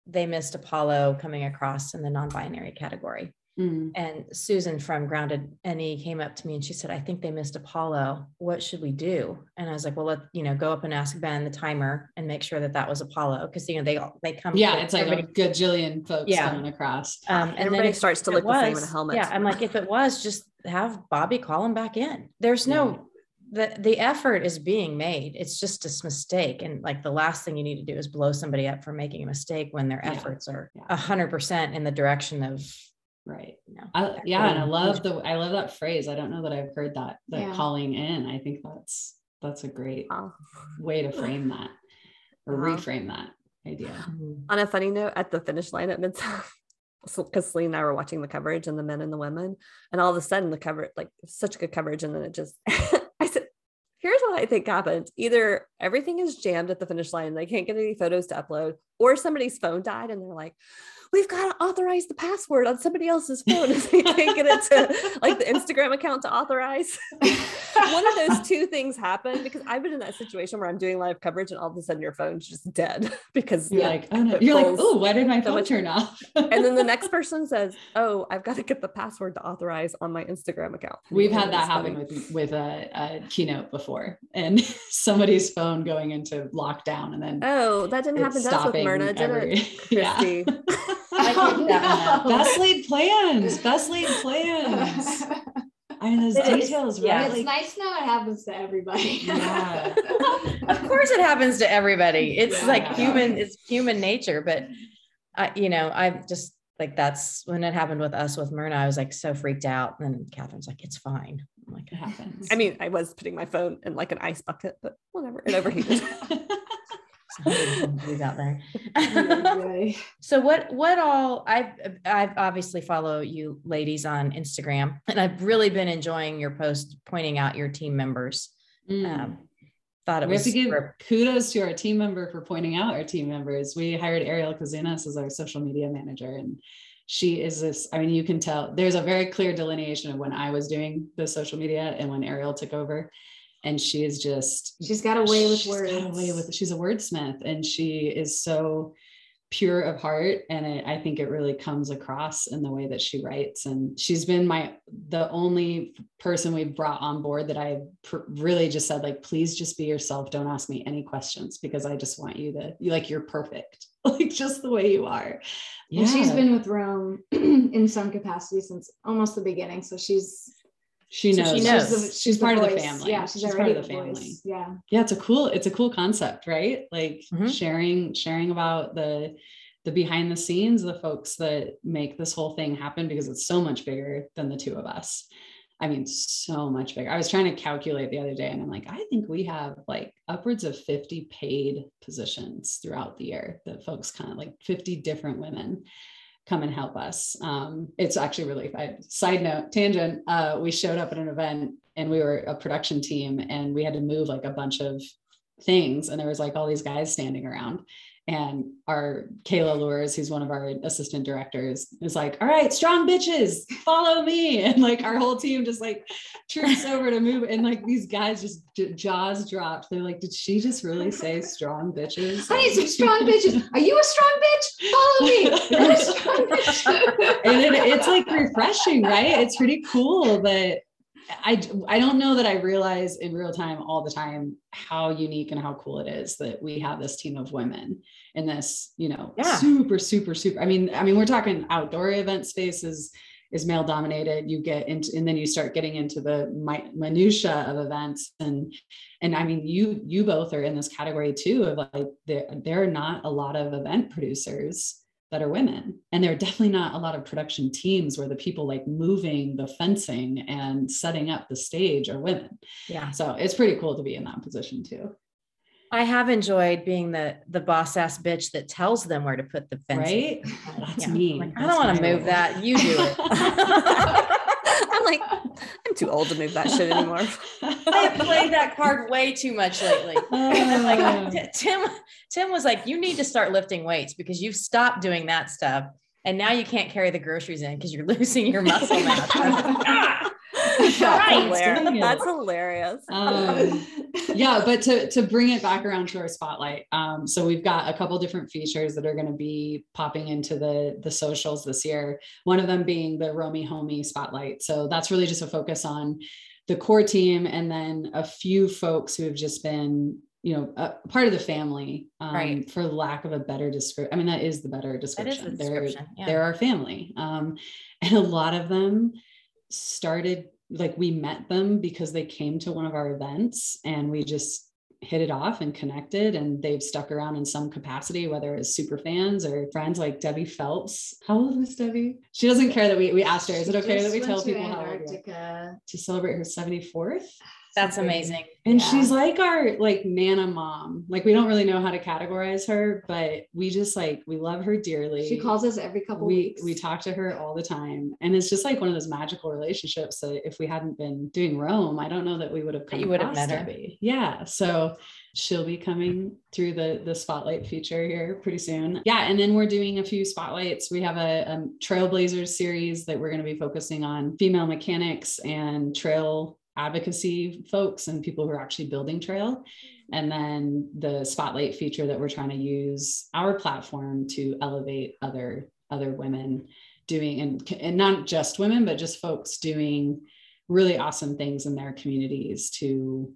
they missed Apollo coming across in the non-binary category. Mm. And Susan from Grounded NE came up to me and she said, I think they missed Apollo. What should we do? And I was like, well, let, you know, go up and ask Ben the timer and make sure that that was Apollo. Cause you know, they, all they come. Yeah, it's like a everybody- gajillion folks Yeah. coming across. um, and then everybody if- starts to if it look the same in a helmet. Yeah. I'm like, if it was just have Bobby call him back in. There's no, the, the effort is being made. It's just a mistake. And like the last thing you need to do is blow somebody up for making a mistake when their Yeah. efforts are Yeah. a hundred percent in the direction of, Right. you know. I, yeah, and I love the I love that phrase. I don't know that I've heard that that Yeah. calling in. I think that's that's a great Wow. way to frame that or Wow. reframe that idea. Mm-hmm. on a funny note at the finish line at mid south because Celine and I were watching the coverage and the men and the women, and all of a sudden the cover like such good coverage, and then it just I said, "Here's what I think happened: either everything is jammed at the finish line, they can't get any photos to upload, or somebody's phone died, and they're like." We've got to authorize the password on somebody else's phone and they can't get it to like the Instagram account to authorize. One of those two things happen because I've been in that situation where I'm doing live coverage and all of a sudden your phone's just dead because You're like, oh no. You're like, oh, why did my phone much- turn off? and then the next person says, "Oh, I've got to get the password to authorize on my Instagram account." We've And had that happen funny. with with a, a keynote before, and somebody's phone going into lockdown, and then Oh, that didn't happen to us with Myrna, did every- it? yeah. Christy? I get that one. Best laid plans. Best laid plans. I mean, those It is, details, yeah. right? it's Like, nice to know it happens to everybody. Yeah. of course it happens to everybody it's like human it's human nature but i you know i just like that's when it happened with us with myrna i was like so freaked out and then catherine's like it's fine i'm like it happens. I mean, I was putting my phone in like an ice bucket, but whatever, it overheated. "Somebody's out there so what what all i've i've obviously follow you ladies on instagram and i've really been enjoying your post pointing out your team members Mm. um thought it we have was to give kudos to our team member for pointing out our team members. We hired Ariel Kazunas as our social media manager, and she is this. I mean, you can tell there's a very clear delineation of when I was doing the social media and when Ariel took over. And she is just She's got a way with words. got a way with she's a wordsmith and she is so pure of heart. And it, i think it really comes across in the way that she writes. And she's been my the only person we've brought on board that i pr- really just said like please just be yourself. Don't ask me any questions because i just want you to you like you're perfect. Like just the way you are. And she's been with Roam in some capacity since almost the beginning. So she's she So knows. she she's, the, she's, part of the family. Yeah, she's, part of the family. voice. Yeah. yeah it's a cool it's a cool concept right? Like Mhm. sharing sharing about the the behind the scenes the folks that make this whole thing happen because it's so much bigger than the two of us. I mean so much bigger. I was trying to calculate the other day and i'm like i think we have like upwards of 50 paid positions throughout the year that folks kind of like 50 different women come and help us. Um, it's actually really side note tangent. Uh, we showed up at an event and we were a production team and we had to move like a bunch of things and there was like all these guys standing around and our Kayla Lures, who's one of our assistant directors, is like, "All right, strong bitches, follow me!" And like our whole team just like troops over to move, and like these guys just j- jaws dropped. They're like, "Did she just really say strong bitches?" I need some strong bitches. Are you a strong bitch? Follow me. Bitch. and it, it's like refreshing, right? It's pretty cool that I I don't know that I realize in real time all the time how unique and how cool it is that we have this team of women in this, you know, Yeah. super super super. I mean, I mean, we're talking outdoor event spaces is male dominated. You get into and then you start getting into the mi- minutia of events and and I mean you you both are in this category too of like there there are not a lot of event producers that are women. And there are definitely not a lot of production teams where the people like moving the fencing and setting up the stage are women. Yeah. So it's pretty cool to be in that position too. I have enjoyed being the the boss ass bitch that tells them where to put the fence. Right? That's me. Like, I don't want to move that. You do it. I'm like, I'm too old to move that shit anymore. I have played that card way too much lately. Like, Tim, Tim was like, you need to start lifting weights because you've stopped doing that stuff. And now you can't carry the groceries in because you're losing your muscle mass. Like, "Ah." That's, Right. hilarious. That's hilarious. um, yeah, but to to bring it back around to our spotlight, um, so we've got a couple different features that are going to be popping into the the socials this year. One of them being the Romy Homie Spotlight. So that's really just a focus on the core team, and then a few folks who have just been you know a part of the family um, Right. for lack of a better description i mean that is the better That is description They're- Yeah. they're our family um, and a lot of them started like we met them because they came to one of our events and we just hit it off and connected and they've stuck around in some capacity whether it's super fans or friends like debbie phelps. How old is debbie? She doesn't care that we, we asked her is it okay that we tell people how old to celebrate her 74th That's amazing. and Yeah. she's like our like nana mom like we don't really know how to categorize her but we just like we love her dearly She calls us every couple we weeks. we talk to her all the time and it's just like one of those magical relationships that if we hadn't been doing roam i don't know that we would have come you would have met her. Debbie. yeah so she'll be coming through the the spotlight feature here pretty soon yeah and then we're doing a few spotlights we have a, um trailblazers series that we're going to be focusing on female mechanics and trail advocacy folks and people who are actually building trail mm-hmm. and then the spotlight feature that we're trying to use our platform to elevate other other women doing and and not just women but just folks doing really awesome things in their communities to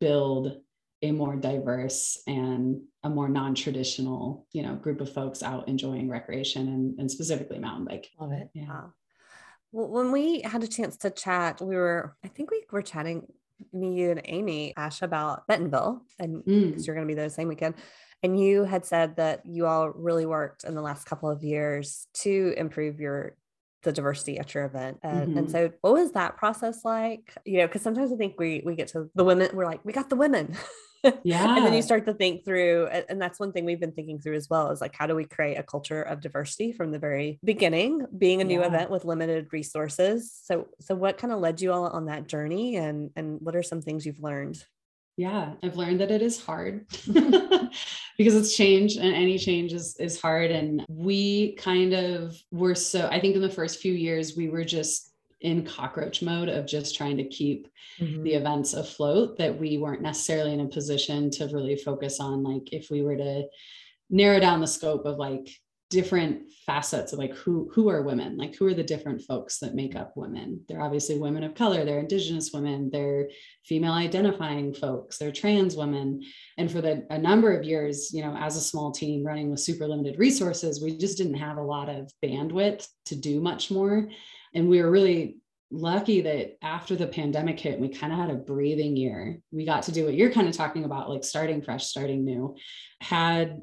build a more diverse and a more non-traditional you know group of folks out enjoying recreation and, and specifically mountain bike Love it. yeah Wow. Well, when we had a chance to chat, we were, I think we were chatting, me, you, and Amy, Ash, about Bentonville, and Mm. because you're going to be there the same weekend. And you had said that you all really worked in the last couple of years to improve your the diversity at your event. And, and Mhm. so what was that process like? You know, because sometimes I think we we get to the women, we're like, we got the women. yeah and then you start to think through and that's one thing we've been thinking through as well is like how do we create a culture of diversity from the very beginning being a new Yeah. event with limited resources? So so what kind of led you all on that journey and and what are some things you've learned? Yeah i've learned that it is hard because it's change and any change is is hard and we kind of were so i think in the first few years we were just in cockroach mode of just trying to keep Mm-hmm. the events afloat that we weren't necessarily in a position to really focus on like if we were to narrow down the scope of like different facets of like who who are women? Like who are the different folks that make up women? They're obviously women of color they're indigenous women they're female identifying folks they're trans women. And for the a number of years you know as a small team running with super limited resources we just didn't have a lot of bandwidth to do much more and we were really lucky that after the pandemic hit we kind of had a breathing year. We got to do what you're kind of talking about like starting fresh starting new. Had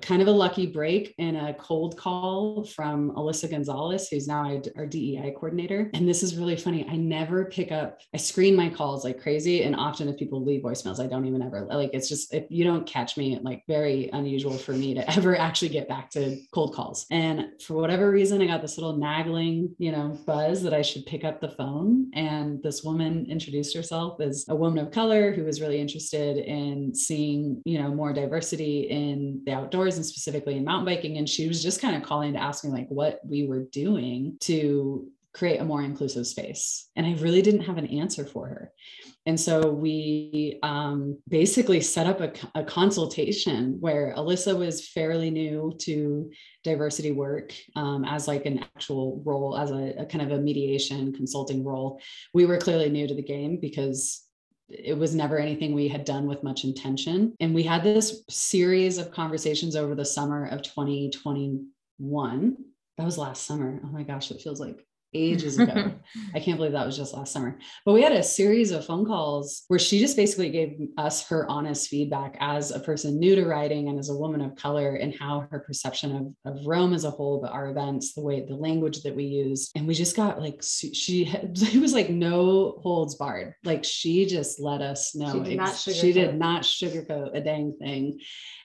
kind of a lucky break in a cold call from Alyssa Gonzalez, who's now our- DEI coordinator. And this is really funny. I never pick up, I screen my calls like crazy. And often if people leave voicemails, I don't even ever like it's just if you don't catch me, like very unusual for me to ever actually get back to cold calls. And for whatever reason, I got this little nagging, you know, buzz that I should pick up the phone. And this woman introduced herself as a woman of color who was really interested in seeing, you know, more diversity in the outdoors and specifically in mountain biking. And she was just kind of calling to ask me like what we were doing to create a more inclusive space. And I really didn't have an answer for her. And so we um, basically set up a, a consultation where Alyssa was fairly new to diversity work um, as like an actual role, as a, a kind of a mediation consulting role. We were clearly new to the game because it was never anything we had done with much intention. And we had this series of conversations over the summer of 2021. That was last summer. Oh my gosh, it feels like ages ago. I can't believe that was just last summer. But we had a series of phone calls where she just basically gave us her honest feedback as a person new to writing and as a woman of color and how her perception of, of Roam as a whole, but our events, the way the language that we use. And we just got like, she had, it was like no holds barred. Like she just let us know. She did not she did not sugarcoat a dang thing.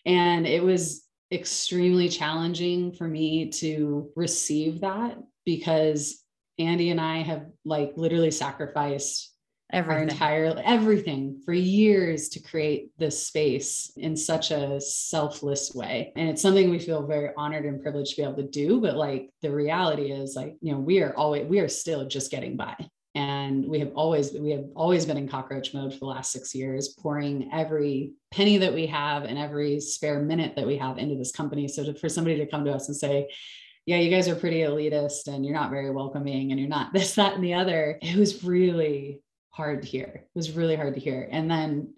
And it was extremely challenging for me to receive that because Andy and I have like literally sacrificed our Everything. entire everything for years to create this space in such a selfless way. And it's something we feel very honored and privileged to be able to do. But like the reality is like, you know, we are always we are still just getting by. And we have always we have always been in cockroach mode for the last six years, pouring every penny that we have and every spare minute that we have into this company. So to, for somebody to come to us and say, yeah, you guys are pretty elitist and you're not very welcoming and you're not this, that, and the other. It was really hard to hear. It was really hard to hear. And then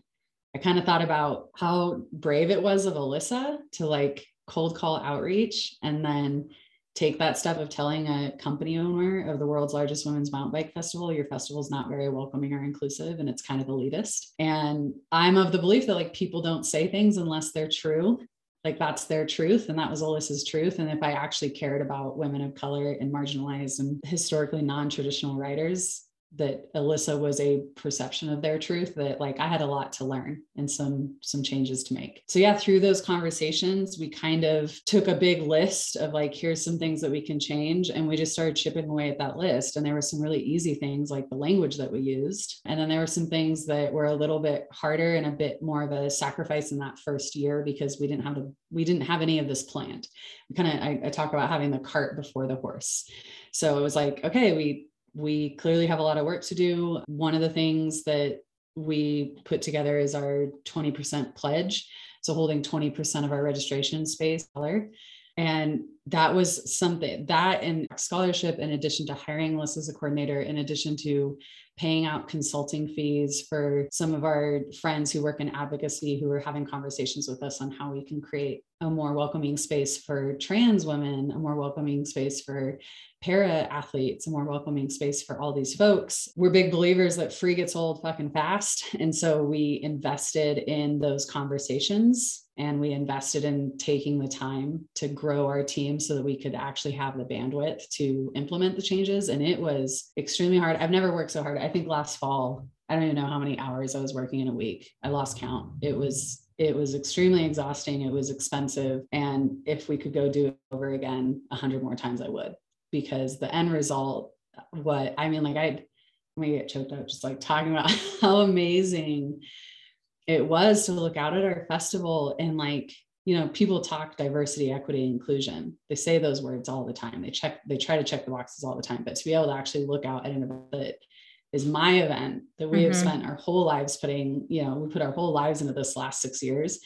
I kind of thought about how brave it was of Alyssa to like cold call outreach and then take that step of telling a company owner of the world's largest women's mountain bike festival, your festival is not very welcoming or inclusive and it's kind of elitist. And I'm of the belief that like people don't say things unless they're true like that's their truth and that was alyssa's truth and if i actually cared about women of color and marginalized and historically non-traditional writers that alyssa was a perception of their truth that like i had a lot to learn and some some changes to make. So yeah through those conversations we kind of took a big list of like here's some things that we can change and we just started chipping away at that list. And there were some really easy things like the language that we used. And then there were some things that were a little bit harder and a bit more of a sacrifice in that first year because we didn't have to we didn't have any of this planned. Kind of I, I talk about having the cart before the horse. So it was like okay we we clearly have a lot of work to do. One of the things that we put together is our 20% pledge so holding 20% of our registration space and that was something that and scholarship in addition to hiring Alyssa as a coordinator in addition to paying out consulting fees for some of our friends who work in advocacy who are having conversations with us on how we can create a more welcoming space for trans women a more welcoming space for para athletes, a more welcoming space for all these folks. We're big believers that free gets old fucking fast. And so we invested in those conversations and we invested in taking the time to grow our team so that we could actually have the bandwidth to implement the changes. And it was extremely hard. I've never worked so hard. I think last fall, I don't even know how many hours I was working in a week. I lost count. It was it was extremely exhausting. It was expensive. And if we could go do it over again a hundred more times, I would because the end result, what I mean, like I'd let me get choked up just like talking about how amazing it was to look out at our festival and like, you know, people talk diversity, equity, inclusion. They say those words all the time. They check, they try to check the boxes all the time, but to be able to actually look out at an event that is my event that we have Mhm. spent our whole lives putting, you know, we put our whole lives into this last six years.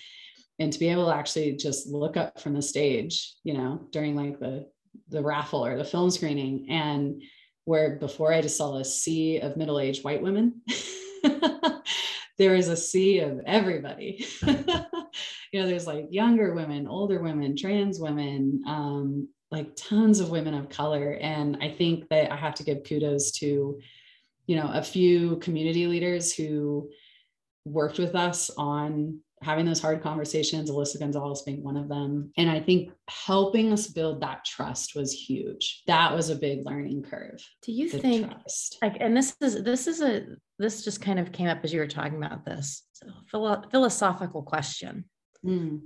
And to be able to actually just look up from the stage, you know, during like the the raffle or the film screening and where before I just saw a sea of middle-aged white women. there is a sea of everybody. you know, there's like younger women, older women, trans women, um, like tons of women of color. And I think that I have to give kudos to, you know, a few community leaders who worked with us on having those hard conversations, Alyssa Gonzalez being one of them. And I think helping us build that trust was huge. That was a big learning curve. Do you think trust. like and this is this is a this just kind of came up as you were talking about this a philo- philosophical question Mm,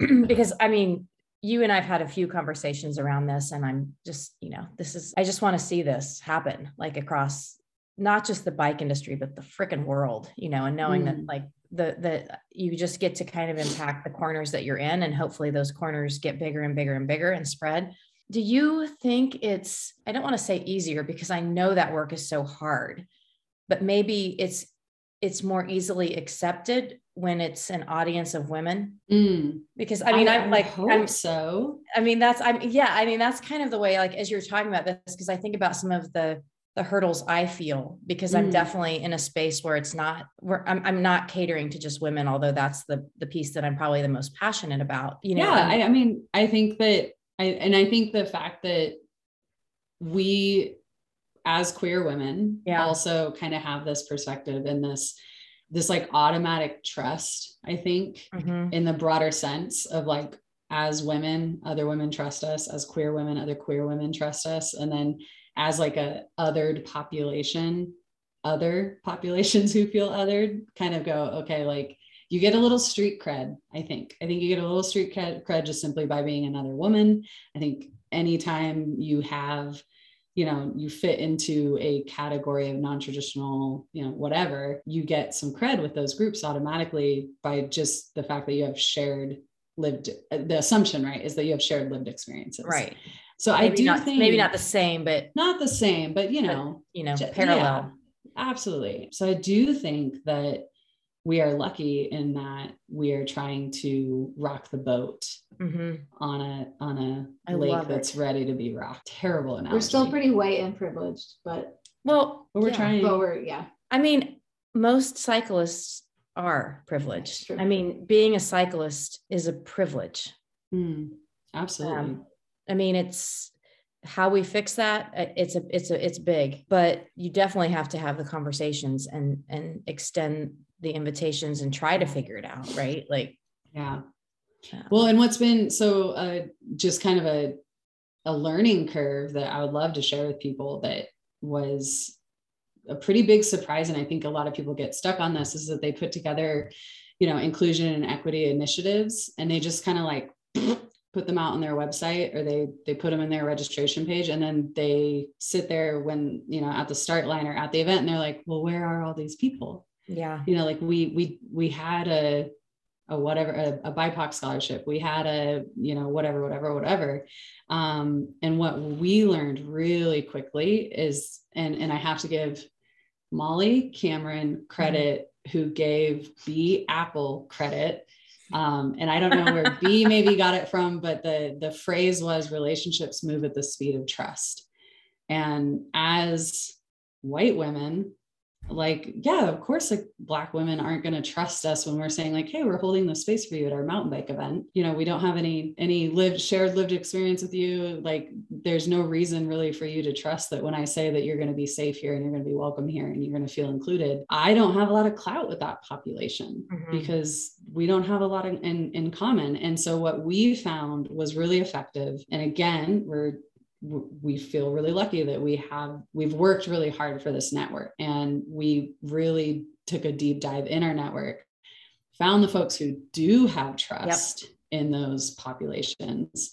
because I mean, you and I've had a few conversations around this, and I'm just, you know, this is, I just want to see this happen like across not just the bike industry, but the freaking world, you know, and knowing that Mm. like the, the, you just get to kind of impact the corners that you're in, and hopefully those corners get bigger and bigger and bigger and spread. Do you think it's, I don't want to say easier because I know that work is so hard, but maybe it's, it's more easily accepted when it's an audience of women mm. because I mean, I, am like, hope I'm, so. I mean, that's, I'm, yeah, I mean, that's kind of the way, like, as you're talking about this, because I think about some of the, the hurdles I feel because I'm Mm. definitely in a space where it's not, where I'm, I'm not catering to just women, although that's the, the piece that I'm probably the most passionate about, you know? yeah, I, I mean, I think that I and I think the fact that we as queer women Yeah. also kind of have this perspective and this this like automatic trust i think Mhm. in the broader sense of like as women other women trust us as queer women other queer women trust us and then as like a othered population other populations who feel othered kind of go okay like you get a little street cred i think i think you get a little street cred, cred just simply by being another woman i think anytime you have you know you fit into a category of non-traditional you know whatever you get some cred with those groups automatically by just the fact that you have shared lived the assumption right is that you have shared lived experiences Right. so i do not, think maybe not the same, but not the same but you But, know you know, parallel. yeah, absolutely. So I do think that we are lucky in that we are trying to rock the boat Mhm. on a on I a lake that's it. ready to be rocked. Terrible analogy. We're still pretty white and privileged, but Well, but we're yeah. trying. but we're yeah. I mean, most cyclists are privileged. I mean, being a cyclist is a privilege. Hmm, absolutely. Um, I mean, it's how we fix that. uh, It's a, it's a, it's big, but you definitely have to have the conversations and and extend the invitations and try to figure it out, right? Like, yeah. Yeah. Well, and what's been so uh, just kind of a a learning curve that I would love to share with people that was a pretty big surprise, and I think a lot of people get stuck on this is that they put together, you know, inclusion and equity initiatives, and they just kind of like put them out on their website or they they put them in their registration page and then they sit there when you know at the start line or at the event and they're like well where are all these people yeah, you know like we we we had a a whatever a, a bipoc scholarship. We had a you know whatever whatever whatever. Um and what we learned really quickly is and and i have to give molly cameron credit who gave b apple credit. Um, and i don't know where b maybe got it from but the the phrase was relationships move at the speed of trust. And as white women like yeah of course like black women aren't going to trust us when we're saying like hey we're holding the space for you at our mountain bike event. You know we don't have any any lived shared lived experience with you. Like there's no reason really for you to trust that when i say that you're going to be safe here and you're going to be welcome here and you're going to feel included. I don't have a lot of clout with that population Mhm. because we don't have a lot in, in in common. And so what we found was really effective. And again we're we feel really lucky that we have we've worked really hard for this network and we really took a deep dive in our network found the folks who do have trust in those populations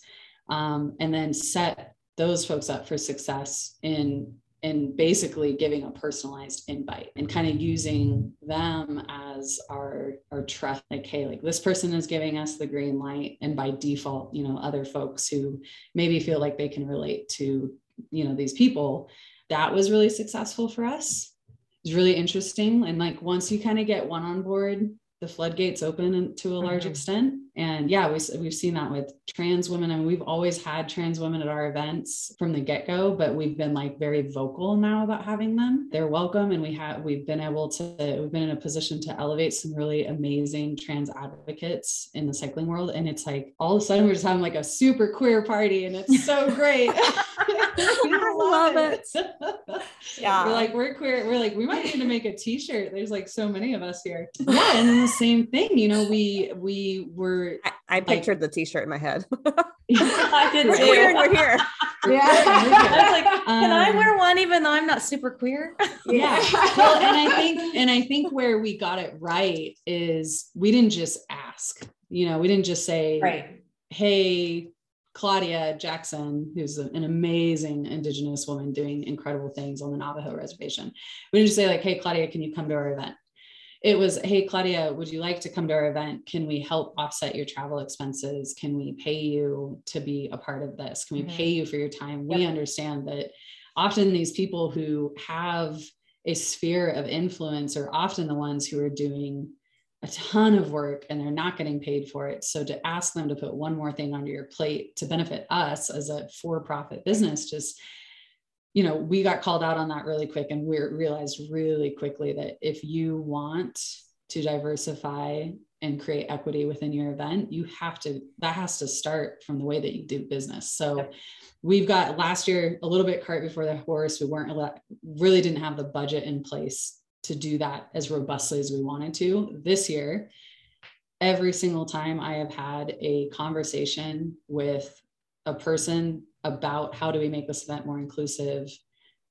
um, and then set those folks up for success in in basically giving a personalized invite and kind of using them as our our trust like hey like this person is giving us the green light and by default you know other folks who maybe feel like they can relate to you know these people that was really successful for us. It's really interesting and like once you kind of get one on board the floodgates open to a large Mhm. extent and yeah we, we've seen that with trans women and we've always had trans women at our events from the get-go but we've been like very vocal now about having them. They're welcome and we have we've been able to we've been in a position to elevate some really amazing trans advocates in the cycling world and it's like all of a sudden we're just having like a super queer party and it's so great. I love it. Yeah. we're like we're queer we're like we might need to make a t-shirt. There's like so many of us here. Yeah and then the same thing you know we we were I, I pictured the t-shirt in my head. I did We're too. queer and we're here. Yeah. I was like, can I Um, wear one even though I'm not super queer? yeah well and i think and i think where we got it right is we didn't just ask you know we didn't just say Right. hey claudia jackson who's an amazing indigenous woman doing incredible things on the navajo reservation we didn't just say like hey claudia can you come to our event it was hey claudia would you like to come to our event? Can we help offset your travel expenses? Can we pay you to be a part of this? Can we Mhm. pay you for your time? We understand that often these people who have a sphere of influence are often the ones who are doing a ton of work and they're not getting paid for it. So to ask them to put one more thing onto your plate to benefit us as a for-profit business, just you know, we got called out on that really quick and we realized really quickly that if you want to diversify and create equity within your event, you have to, that has to start from the way that you do business. So we've got last year a little bit cart before the horse. We weren't really didn't have the budget in place to do that as robustly as we wanted to. This year, every single time I have had a conversation with a person about how do we make this event more inclusive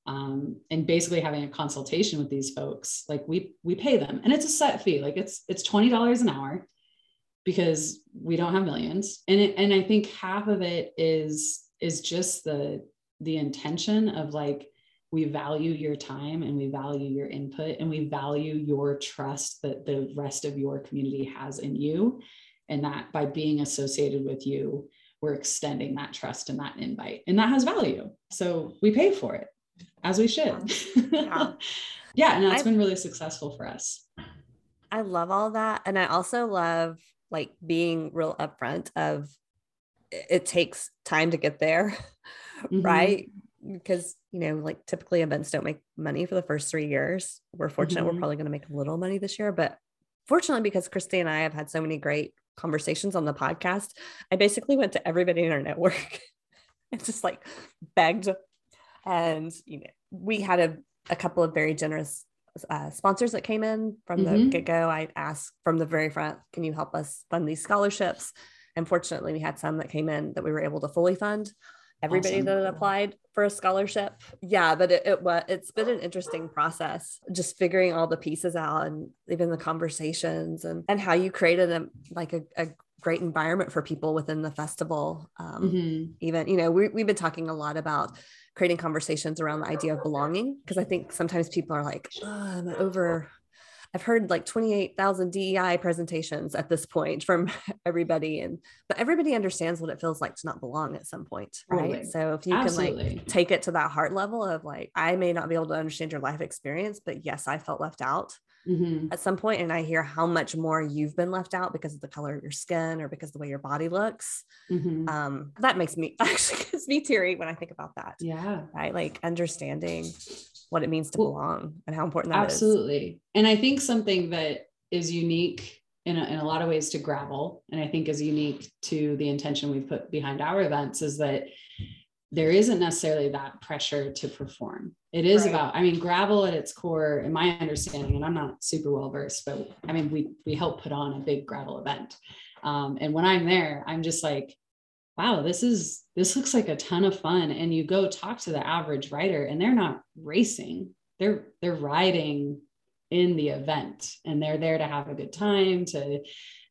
um, and basically having a consultation with these folks like we we pay them. And it's a set fee like it's it's $20 an hour because we don't have millions. And it, and i think half of it is is just the the intention of like we value your time and we value your input and we value your trust that the rest of your community has in you. And that by being associated with you we're extending that trust and that invite and that has value so we pay for it as we should. Yeah, yeah and that's I've, been really successful for us. I love all that. And I also love like being real upfront of it takes time to get there, mm-hmm. right? Because, you know, like typically events don't make money for the first three years. We're fortunate mm-hmm. we're probably going to make a little money this year, but fortunately, because Christy and I have had so many great conversations on the podcast, I basically went to everybody in our network and just like begged and you know, we had a, a couple of very generous uh, sponsors that came in from the mm-hmm. get go. I asked from the very front, can you help us fund these scholarships? And fortunately, we had some that came in that we were able to fully fund. Everybody awesome. that applied for a scholarship, yeah, but it, it was it's been an interesting process, just figuring all the pieces out and even the conversations and and how you created a like a, a great environment for people within the festival. Um, mm-hmm. Even you know we, we've been talking a lot about creating conversations around the idea of belonging because I think sometimes people are like, oh, I'm over. I've heard like 28,000 DEI presentations at this point from everybody and but everybody understands what it feels like to not belong at some point, right? Totally. So if you Absolutely. can like take it to that heart level of like I may not be able to understand your life experience, but yes, I felt left out mm-hmm. at some point and I hear how much more you've been left out because of the color of your skin or because of the way your body looks. Mm-hmm. Um, that makes me actually gets me teary when I think about that. Yeah. Right. Like understanding what it means to belong and how important that absolutely. Is. And I think something that is unique in a, in a lot of ways to gravel and i think is unique to the intention we've put behind our events is that there isn't necessarily that pressure to perform. It is right. about, I mean, gravel at its core, in my understanding, and I'm not super well versed, but I mean, we we help put on a big gravel event. Um, and when I'm there, I'm just like, wow, this is this looks like a ton of fun. And you go talk to the average rider, and they're not racing; they're they're riding in the event, and they're there to have a good time, to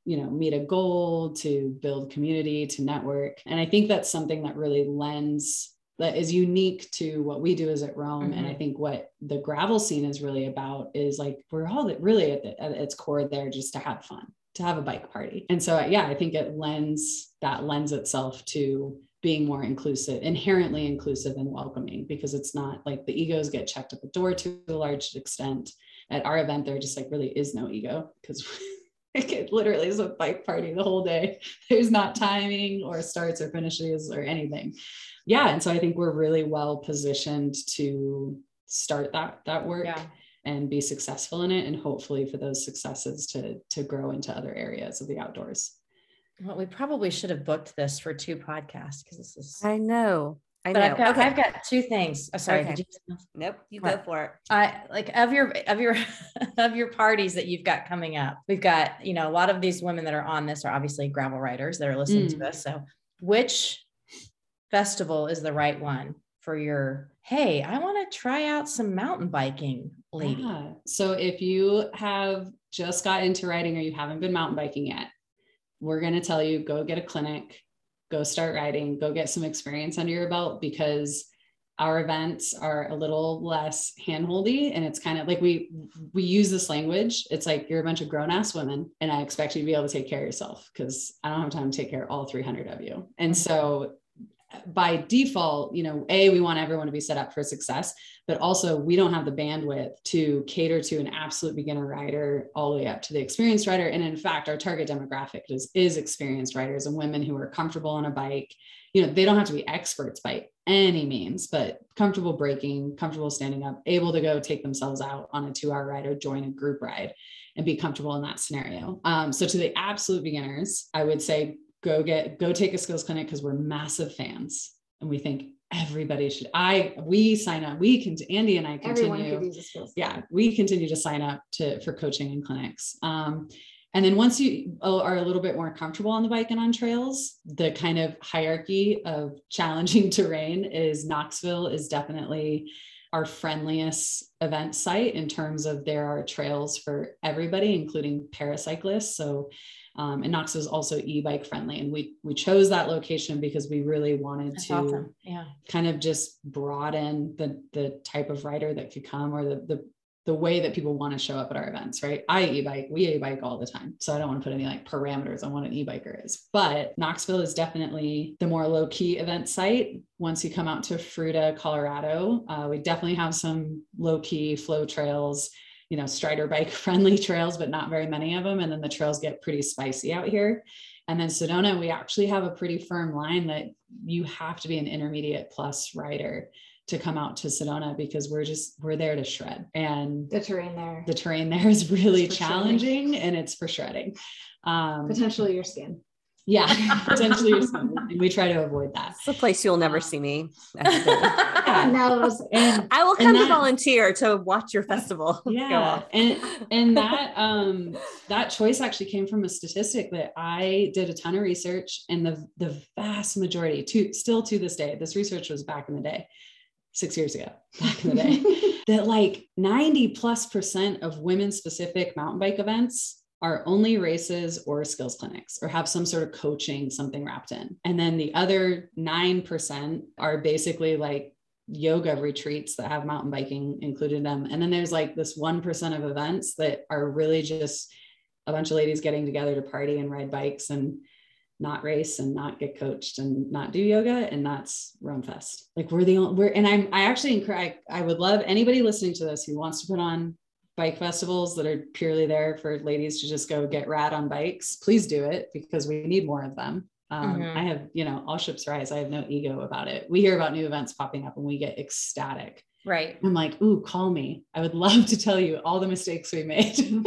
you know meet a goal to build community to network and i think that's something that really lends that is unique to what we do as at Roam. Mm-hmm. And I mm-hmm. think what the gravel scene is really about is like we're all really at, the, at, its core there just to have fun, to have a bike party. And so yeah, I think it lends that lends itself to being more inclusive, inherently inclusive and welcoming, because it's not like the egos get checked at the door to a large extent. At our event, there just like really is no ego because it literally is a bike party the whole day. There's not timing or starts or finishes or anything. Yeah. And so I think we're really well positioned to start that that work yeah. and be successful in it and hopefully for those successes to to grow into other areas of the outdoors. Well, we probably should have booked this for two podcasts because this is I know. I but know. I've got, okay. I've got two things. Oh, sorry. Okay. You... Nope. You go for it. I like of your of your of your parties that you've got coming up. We've got you know a lot of these women that are on this are obviously gravel riders that are listening mm. to this. So which festival is the right one for your? Hey, I want to try out some mountain biking, lady. Yeah. So if you have just got into riding or you haven't been mountain biking yet, we're going to tell you go get a clinic go start riding, go get some experience under your belt because our events are a little less handholdy and it's kind of like we we use this language. It's like you're a bunch of grown-ass women and i expect you to be able to take care of yourself because i don't have time to take care of all 300 of you. And so by default, you know, A, we want everyone to be set up for success, but also we don't have the bandwidth to cater to an absolute beginner rider all the way up to the experienced rider. And in fact, our target demographic is, is experienced riders and women who are comfortable on a bike. You know, they don't have to be experts by any means, but comfortable braking, comfortable standing up, able to go take themselves out on a two hour ride or join a group ride. and be comfortable in that scenario. Um, so to the absolute beginners, I would say go get go take a skills clinic because we're massive fans and we think everybody should i we sign up we can andy and i continue yeah we continue to sign up to for coaching and clinics. Um, and then once you are a little bit more comfortable on the bike and on trails the kind of hierarchy of challenging terrain is knoxville is definitely our friendliest event site in terms of there are trails for everybody including paracyclists. So um, and Knoxville is also e-bike friendly, and we we chose that location because we really wanted That's to awesome. Yeah. kind of just broaden the the type of rider that could come or the the the way that people want to show up at our events, right? I e-bike, we e-bike all the time. So I don't want to put any like parameters on what an e-biker is. But Knoxville is definitely the more low-key event site. Once you come out to Fruita, Colorado, uh, we definitely have some low-key flow trails, you know, strider bike friendly trails, but not very many of them. And then the trails get pretty spicy out here. And then Sedona, we actually have a pretty firm line that you have to be an intermediate plus rider to come out to Sedona because we're just we're there to shred and The terrain there, the terrain there is really for shredding. challenging and it's for shredding. Um, potentially your skin. Yeah, potentially your skin. and we try to avoid that. It's a place you'll never see me. accidentally. Yeah. now those And I will And come to volunteer to watch your festival go yeah off. and and that um that choice actually came from a statistic that i did a ton of research and the the vast majority to still to this day this research was back in the day six years ago back in the day that like 90 plus percent of women specific mountain bike events are only races or skills clinics or have some sort of coaching something wrapped in and then the other 9% are basically like yoga retreats that have mountain biking included in them. And then there's like this 1% of events that are really just a bunch of ladies getting together to party and ride bikes and not race and not get coached and not do yoga. And that's Roam Fest. Like we're the only, we're, and I'm, I actually, encourage, I would love anybody listening to this who wants to put on bike festivals that are purely there for ladies to just go get rad on bikes. Please do it because we need more of them. Um, Mhm. I have, you know, all ships rise. I have no ego about it. We hear about new events popping up and we get ecstatic. Right. I'm like, ooh, call me. I would love to tell you all the mistakes we made.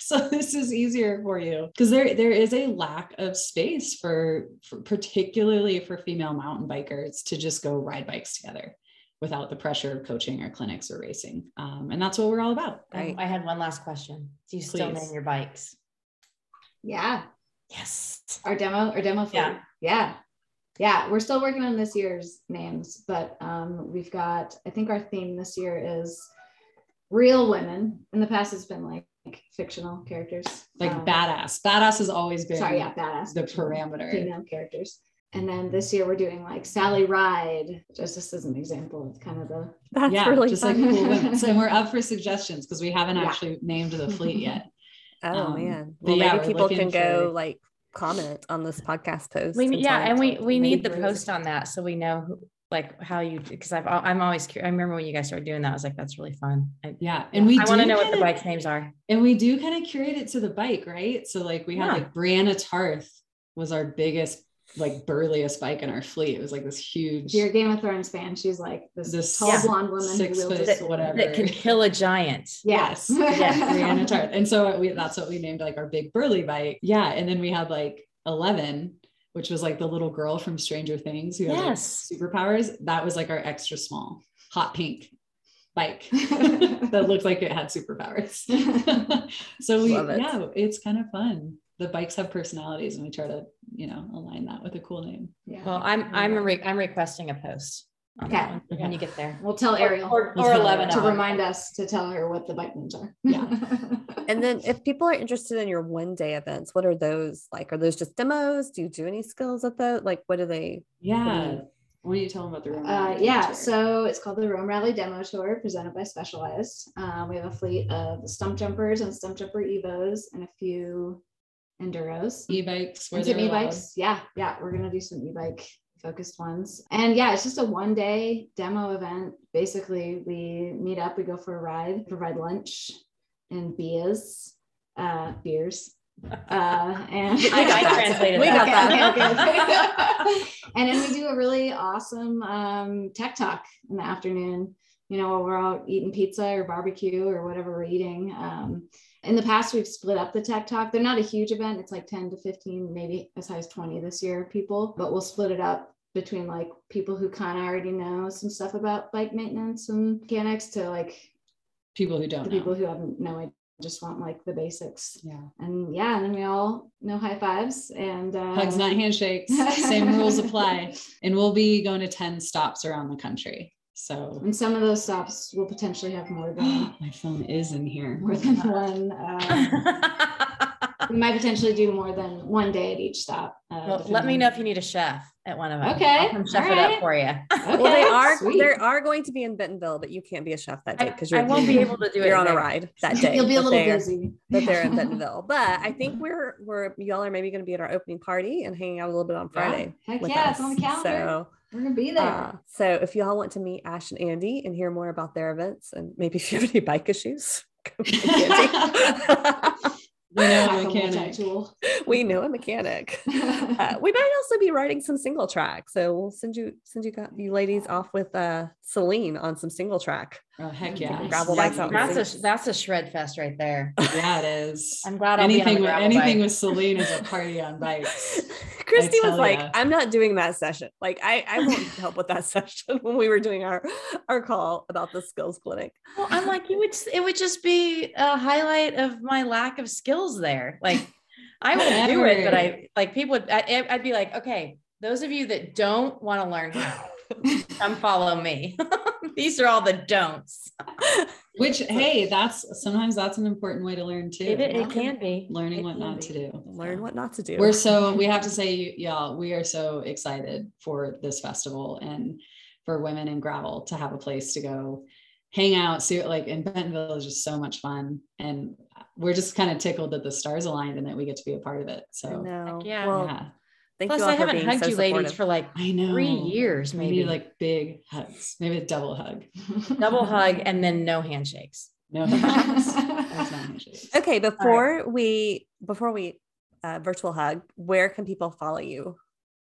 so this is easier for you because there there is a lack of space for, for particularly for female mountain bikers to just go ride bikes together without the pressure of coaching or clinics or racing. Um, and that's what we're all about. Right. I had one last question. Do you still Please. name your bikes? yeah, Yes. our demo, our demo fleet. Yeah. yeah, yeah. We're still working on this year's names, but um, we've got. I think our theme this year is real women. In the past, it's been like, fictional characters, Like Um, badass. Badass has always been Sorry, yeah, badass. the fictional parameter. female characters. And then this year we're doing like Sally Ride, just just as an example of kind of the That's yeah, really just fun. like cool women. So we're up for suggestions because we haven't Yeah. actually named the fleet yet. Oh Um, man. Well, yeah, maybe people can go for- like comment on this podcast post. We, and yeah, and we we need the post on that so we know who, like how you because I've I'm always curious. I remember when you guys started doing that. I was like, that's really fun. I, Yeah. And we I want to do know what the kinda- bikes names are. And we do kind of curate it to the bike, right? So like we had Yeah. like Brianna Tarth was our biggest, like burliest bike in our fleet. It was like this huge if you're a Game of Thrones fan, she's like this, This tall Yeah. blonde woman six wields foot a whatever. That can kill a giant. Yes. Yes, Brianna Tarth. And so we that's what we named like our big burly bike. Yeah. And then we had like 11, which was like the little girl from Stranger Things who had like, superpowers. That was like our extra small, hot pink bike that looked like it had superpowers. so we it. yeah, it's kind of fun. The bikes have personalities and we try to, you know, align that with a cool name. Yeah. Well, I'm I'm re- I'm requesting a post. on Okay. one when you get there. We'll tell Ariel or, Let's or eleven to remind us to tell her what the bike names are. Yeah. And then if people are interested in your one day events, what are those like? Are those just demos? Do you do any skills at those? Like what do they Yeah. What do you tell them about the room? Uh, yeah, so it's called the Roam Rally Demo Tour presented by Specialized. Uh, we have a fleet of Stumpjumpers and Stumpjumper Evos and a few enduros. e-bikes And some they're allowed. e-bikes. Yeah, yeah, we're gonna do some e-bike focused ones. And yeah, it's just a one day demo event. Basically, we meet up, we go for a ride, provide lunch and beers, uh, beers. Uh, and I- translated We got that. Okay, okay, okay. and then we do a really awesome um, tech talk in the afternoon you know, while we're out eating pizza or barbecue or whatever we're eating. Um, in the past, we've split up the tech talk. They're not a huge event. It's like 10 to 15, maybe as high as 20 this year people, but we'll split it up between like people who kind of already know some stuff about bike maintenance and mechanics to like People who don't people who have no idea just want like the basics. yeah. And yeah, and then we all know high fives and uh, Hugs, not handshakes. Same rules apply. And we'll be going to 10 stops around the country. So And some of those stops will potentially have more than my phone is in here. more than one. Uh, we might potentially do more than one day at each stop. Uh, well, let me know if you need a chef at one of them. Okay, I'll come chef all it up for you. Okay, well, they are sweet. they are going to be in Bentonville, but you can't be a chef that day because you're won't be able to do it. you're on a ride that day. You'll be a but little they're- busy. But they're in Bentonville. But I think we're we're y'all are maybe going to be at our opening party and hanging out a little bit on Friday. Heck yeah, us. it's on the calendar. So We're gonna be there. Uh, so if y'all want to meet Ash and Andy and hear more about their events and maybe if you have any bike issues, come meet Andy. We know a mechanic. we know a mechanic. Uh, we might also be riding some single track, so we'll send you send you got you ladies off with uh Celine on some single track. Oh, heck yeah. Gravel That's, bikes out. that's a that's a shred fest right there. Yeah, it is. I'm glad I'll anything be with on the anything bike. with Celine is a party on bikes. Christy was like, ya. I'm not doing that session. Like I, I won't help with that session when we were doing our our call about the skills clinic. Well, I'm like, it would it would just be a highlight of my lack of skills there. Like I will do it, but I like people would I, I'd be like, okay, those of you that don't want to learn how, come follow me. These are all the don'ts. Which, hey, that's sometimes that's an important way to learn too. It, it can be Learning It what not be. to do. Learn what not to do. We're so we have to say, y'all, we are so excited for this festival and for women in gravel to have a place to go hang out. See, like in Bentonville is just so much fun, and we're just kind of tickled that the stars aligned and that we get to be a part of it. I So know. yeah. Well, yeah, thank Plus, you all I haven't hugged so you ladies for like I know. three years, We maybe. like big hugs, maybe a double hug. double hug and then no handshakes. No handshakes. No handshakes. Okay, before we before we uh, virtual hug, where can people follow you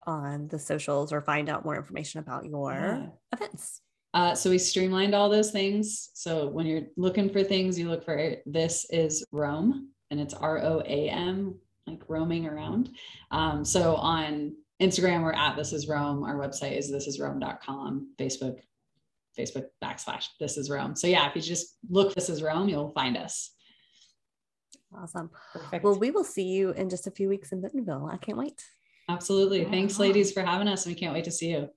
on the socials or find out more information about your Yeah. events? Uh, so we streamlined all those things. So when you're looking for things, you look for this is Roam, and it's R O A M, like roaming around. Um, so on Instagram, we're at this is Roam. Our website is thisisroam.com. Facebook, Facebook backslash this is Roam. So yeah, if you just look this is Roam, you'll find us. Awesome. Perfect. Well, we will see you in just a few weeks in Bentonville. I can't wait. Absolutely. Thanks, ladies, for having us, we can't wait to see you.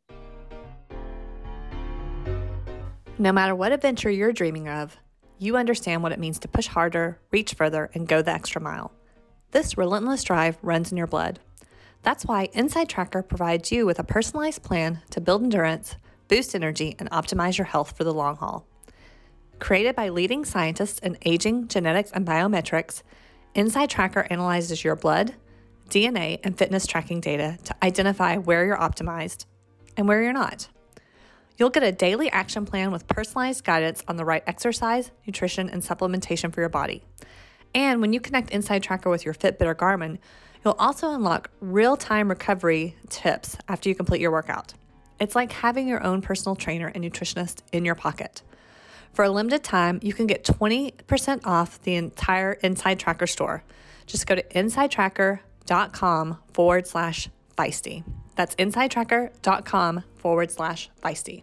No matter what adventure you're dreaming of, you understand what it means to push harder, reach further, and go the extra mile. This relentless drive runs in your blood. That's why InsideTracker provides you with a personalized plan to build endurance, boost energy, and optimize your health for the long haul. Created by leading scientists in aging, genetics, and biometrics, InsideTracker analyzes your blood, DNA, and fitness tracking data to identify where you're optimized and where you're not. You'll get a daily action plan with personalized guidance on the right exercise, nutrition, and supplementation for your body. And when you connect InsideTracker with your Fitbit or Garmin, you'll also unlock real time recovery tips after you complete your workout. It's like having your own personal trainer and nutritionist in your pocket. For a limited time, you can get 20% off the entire InsideTracker store. Just go to insidetracker.com forward slash feisty. That's insidetracker.com forward slash feisty.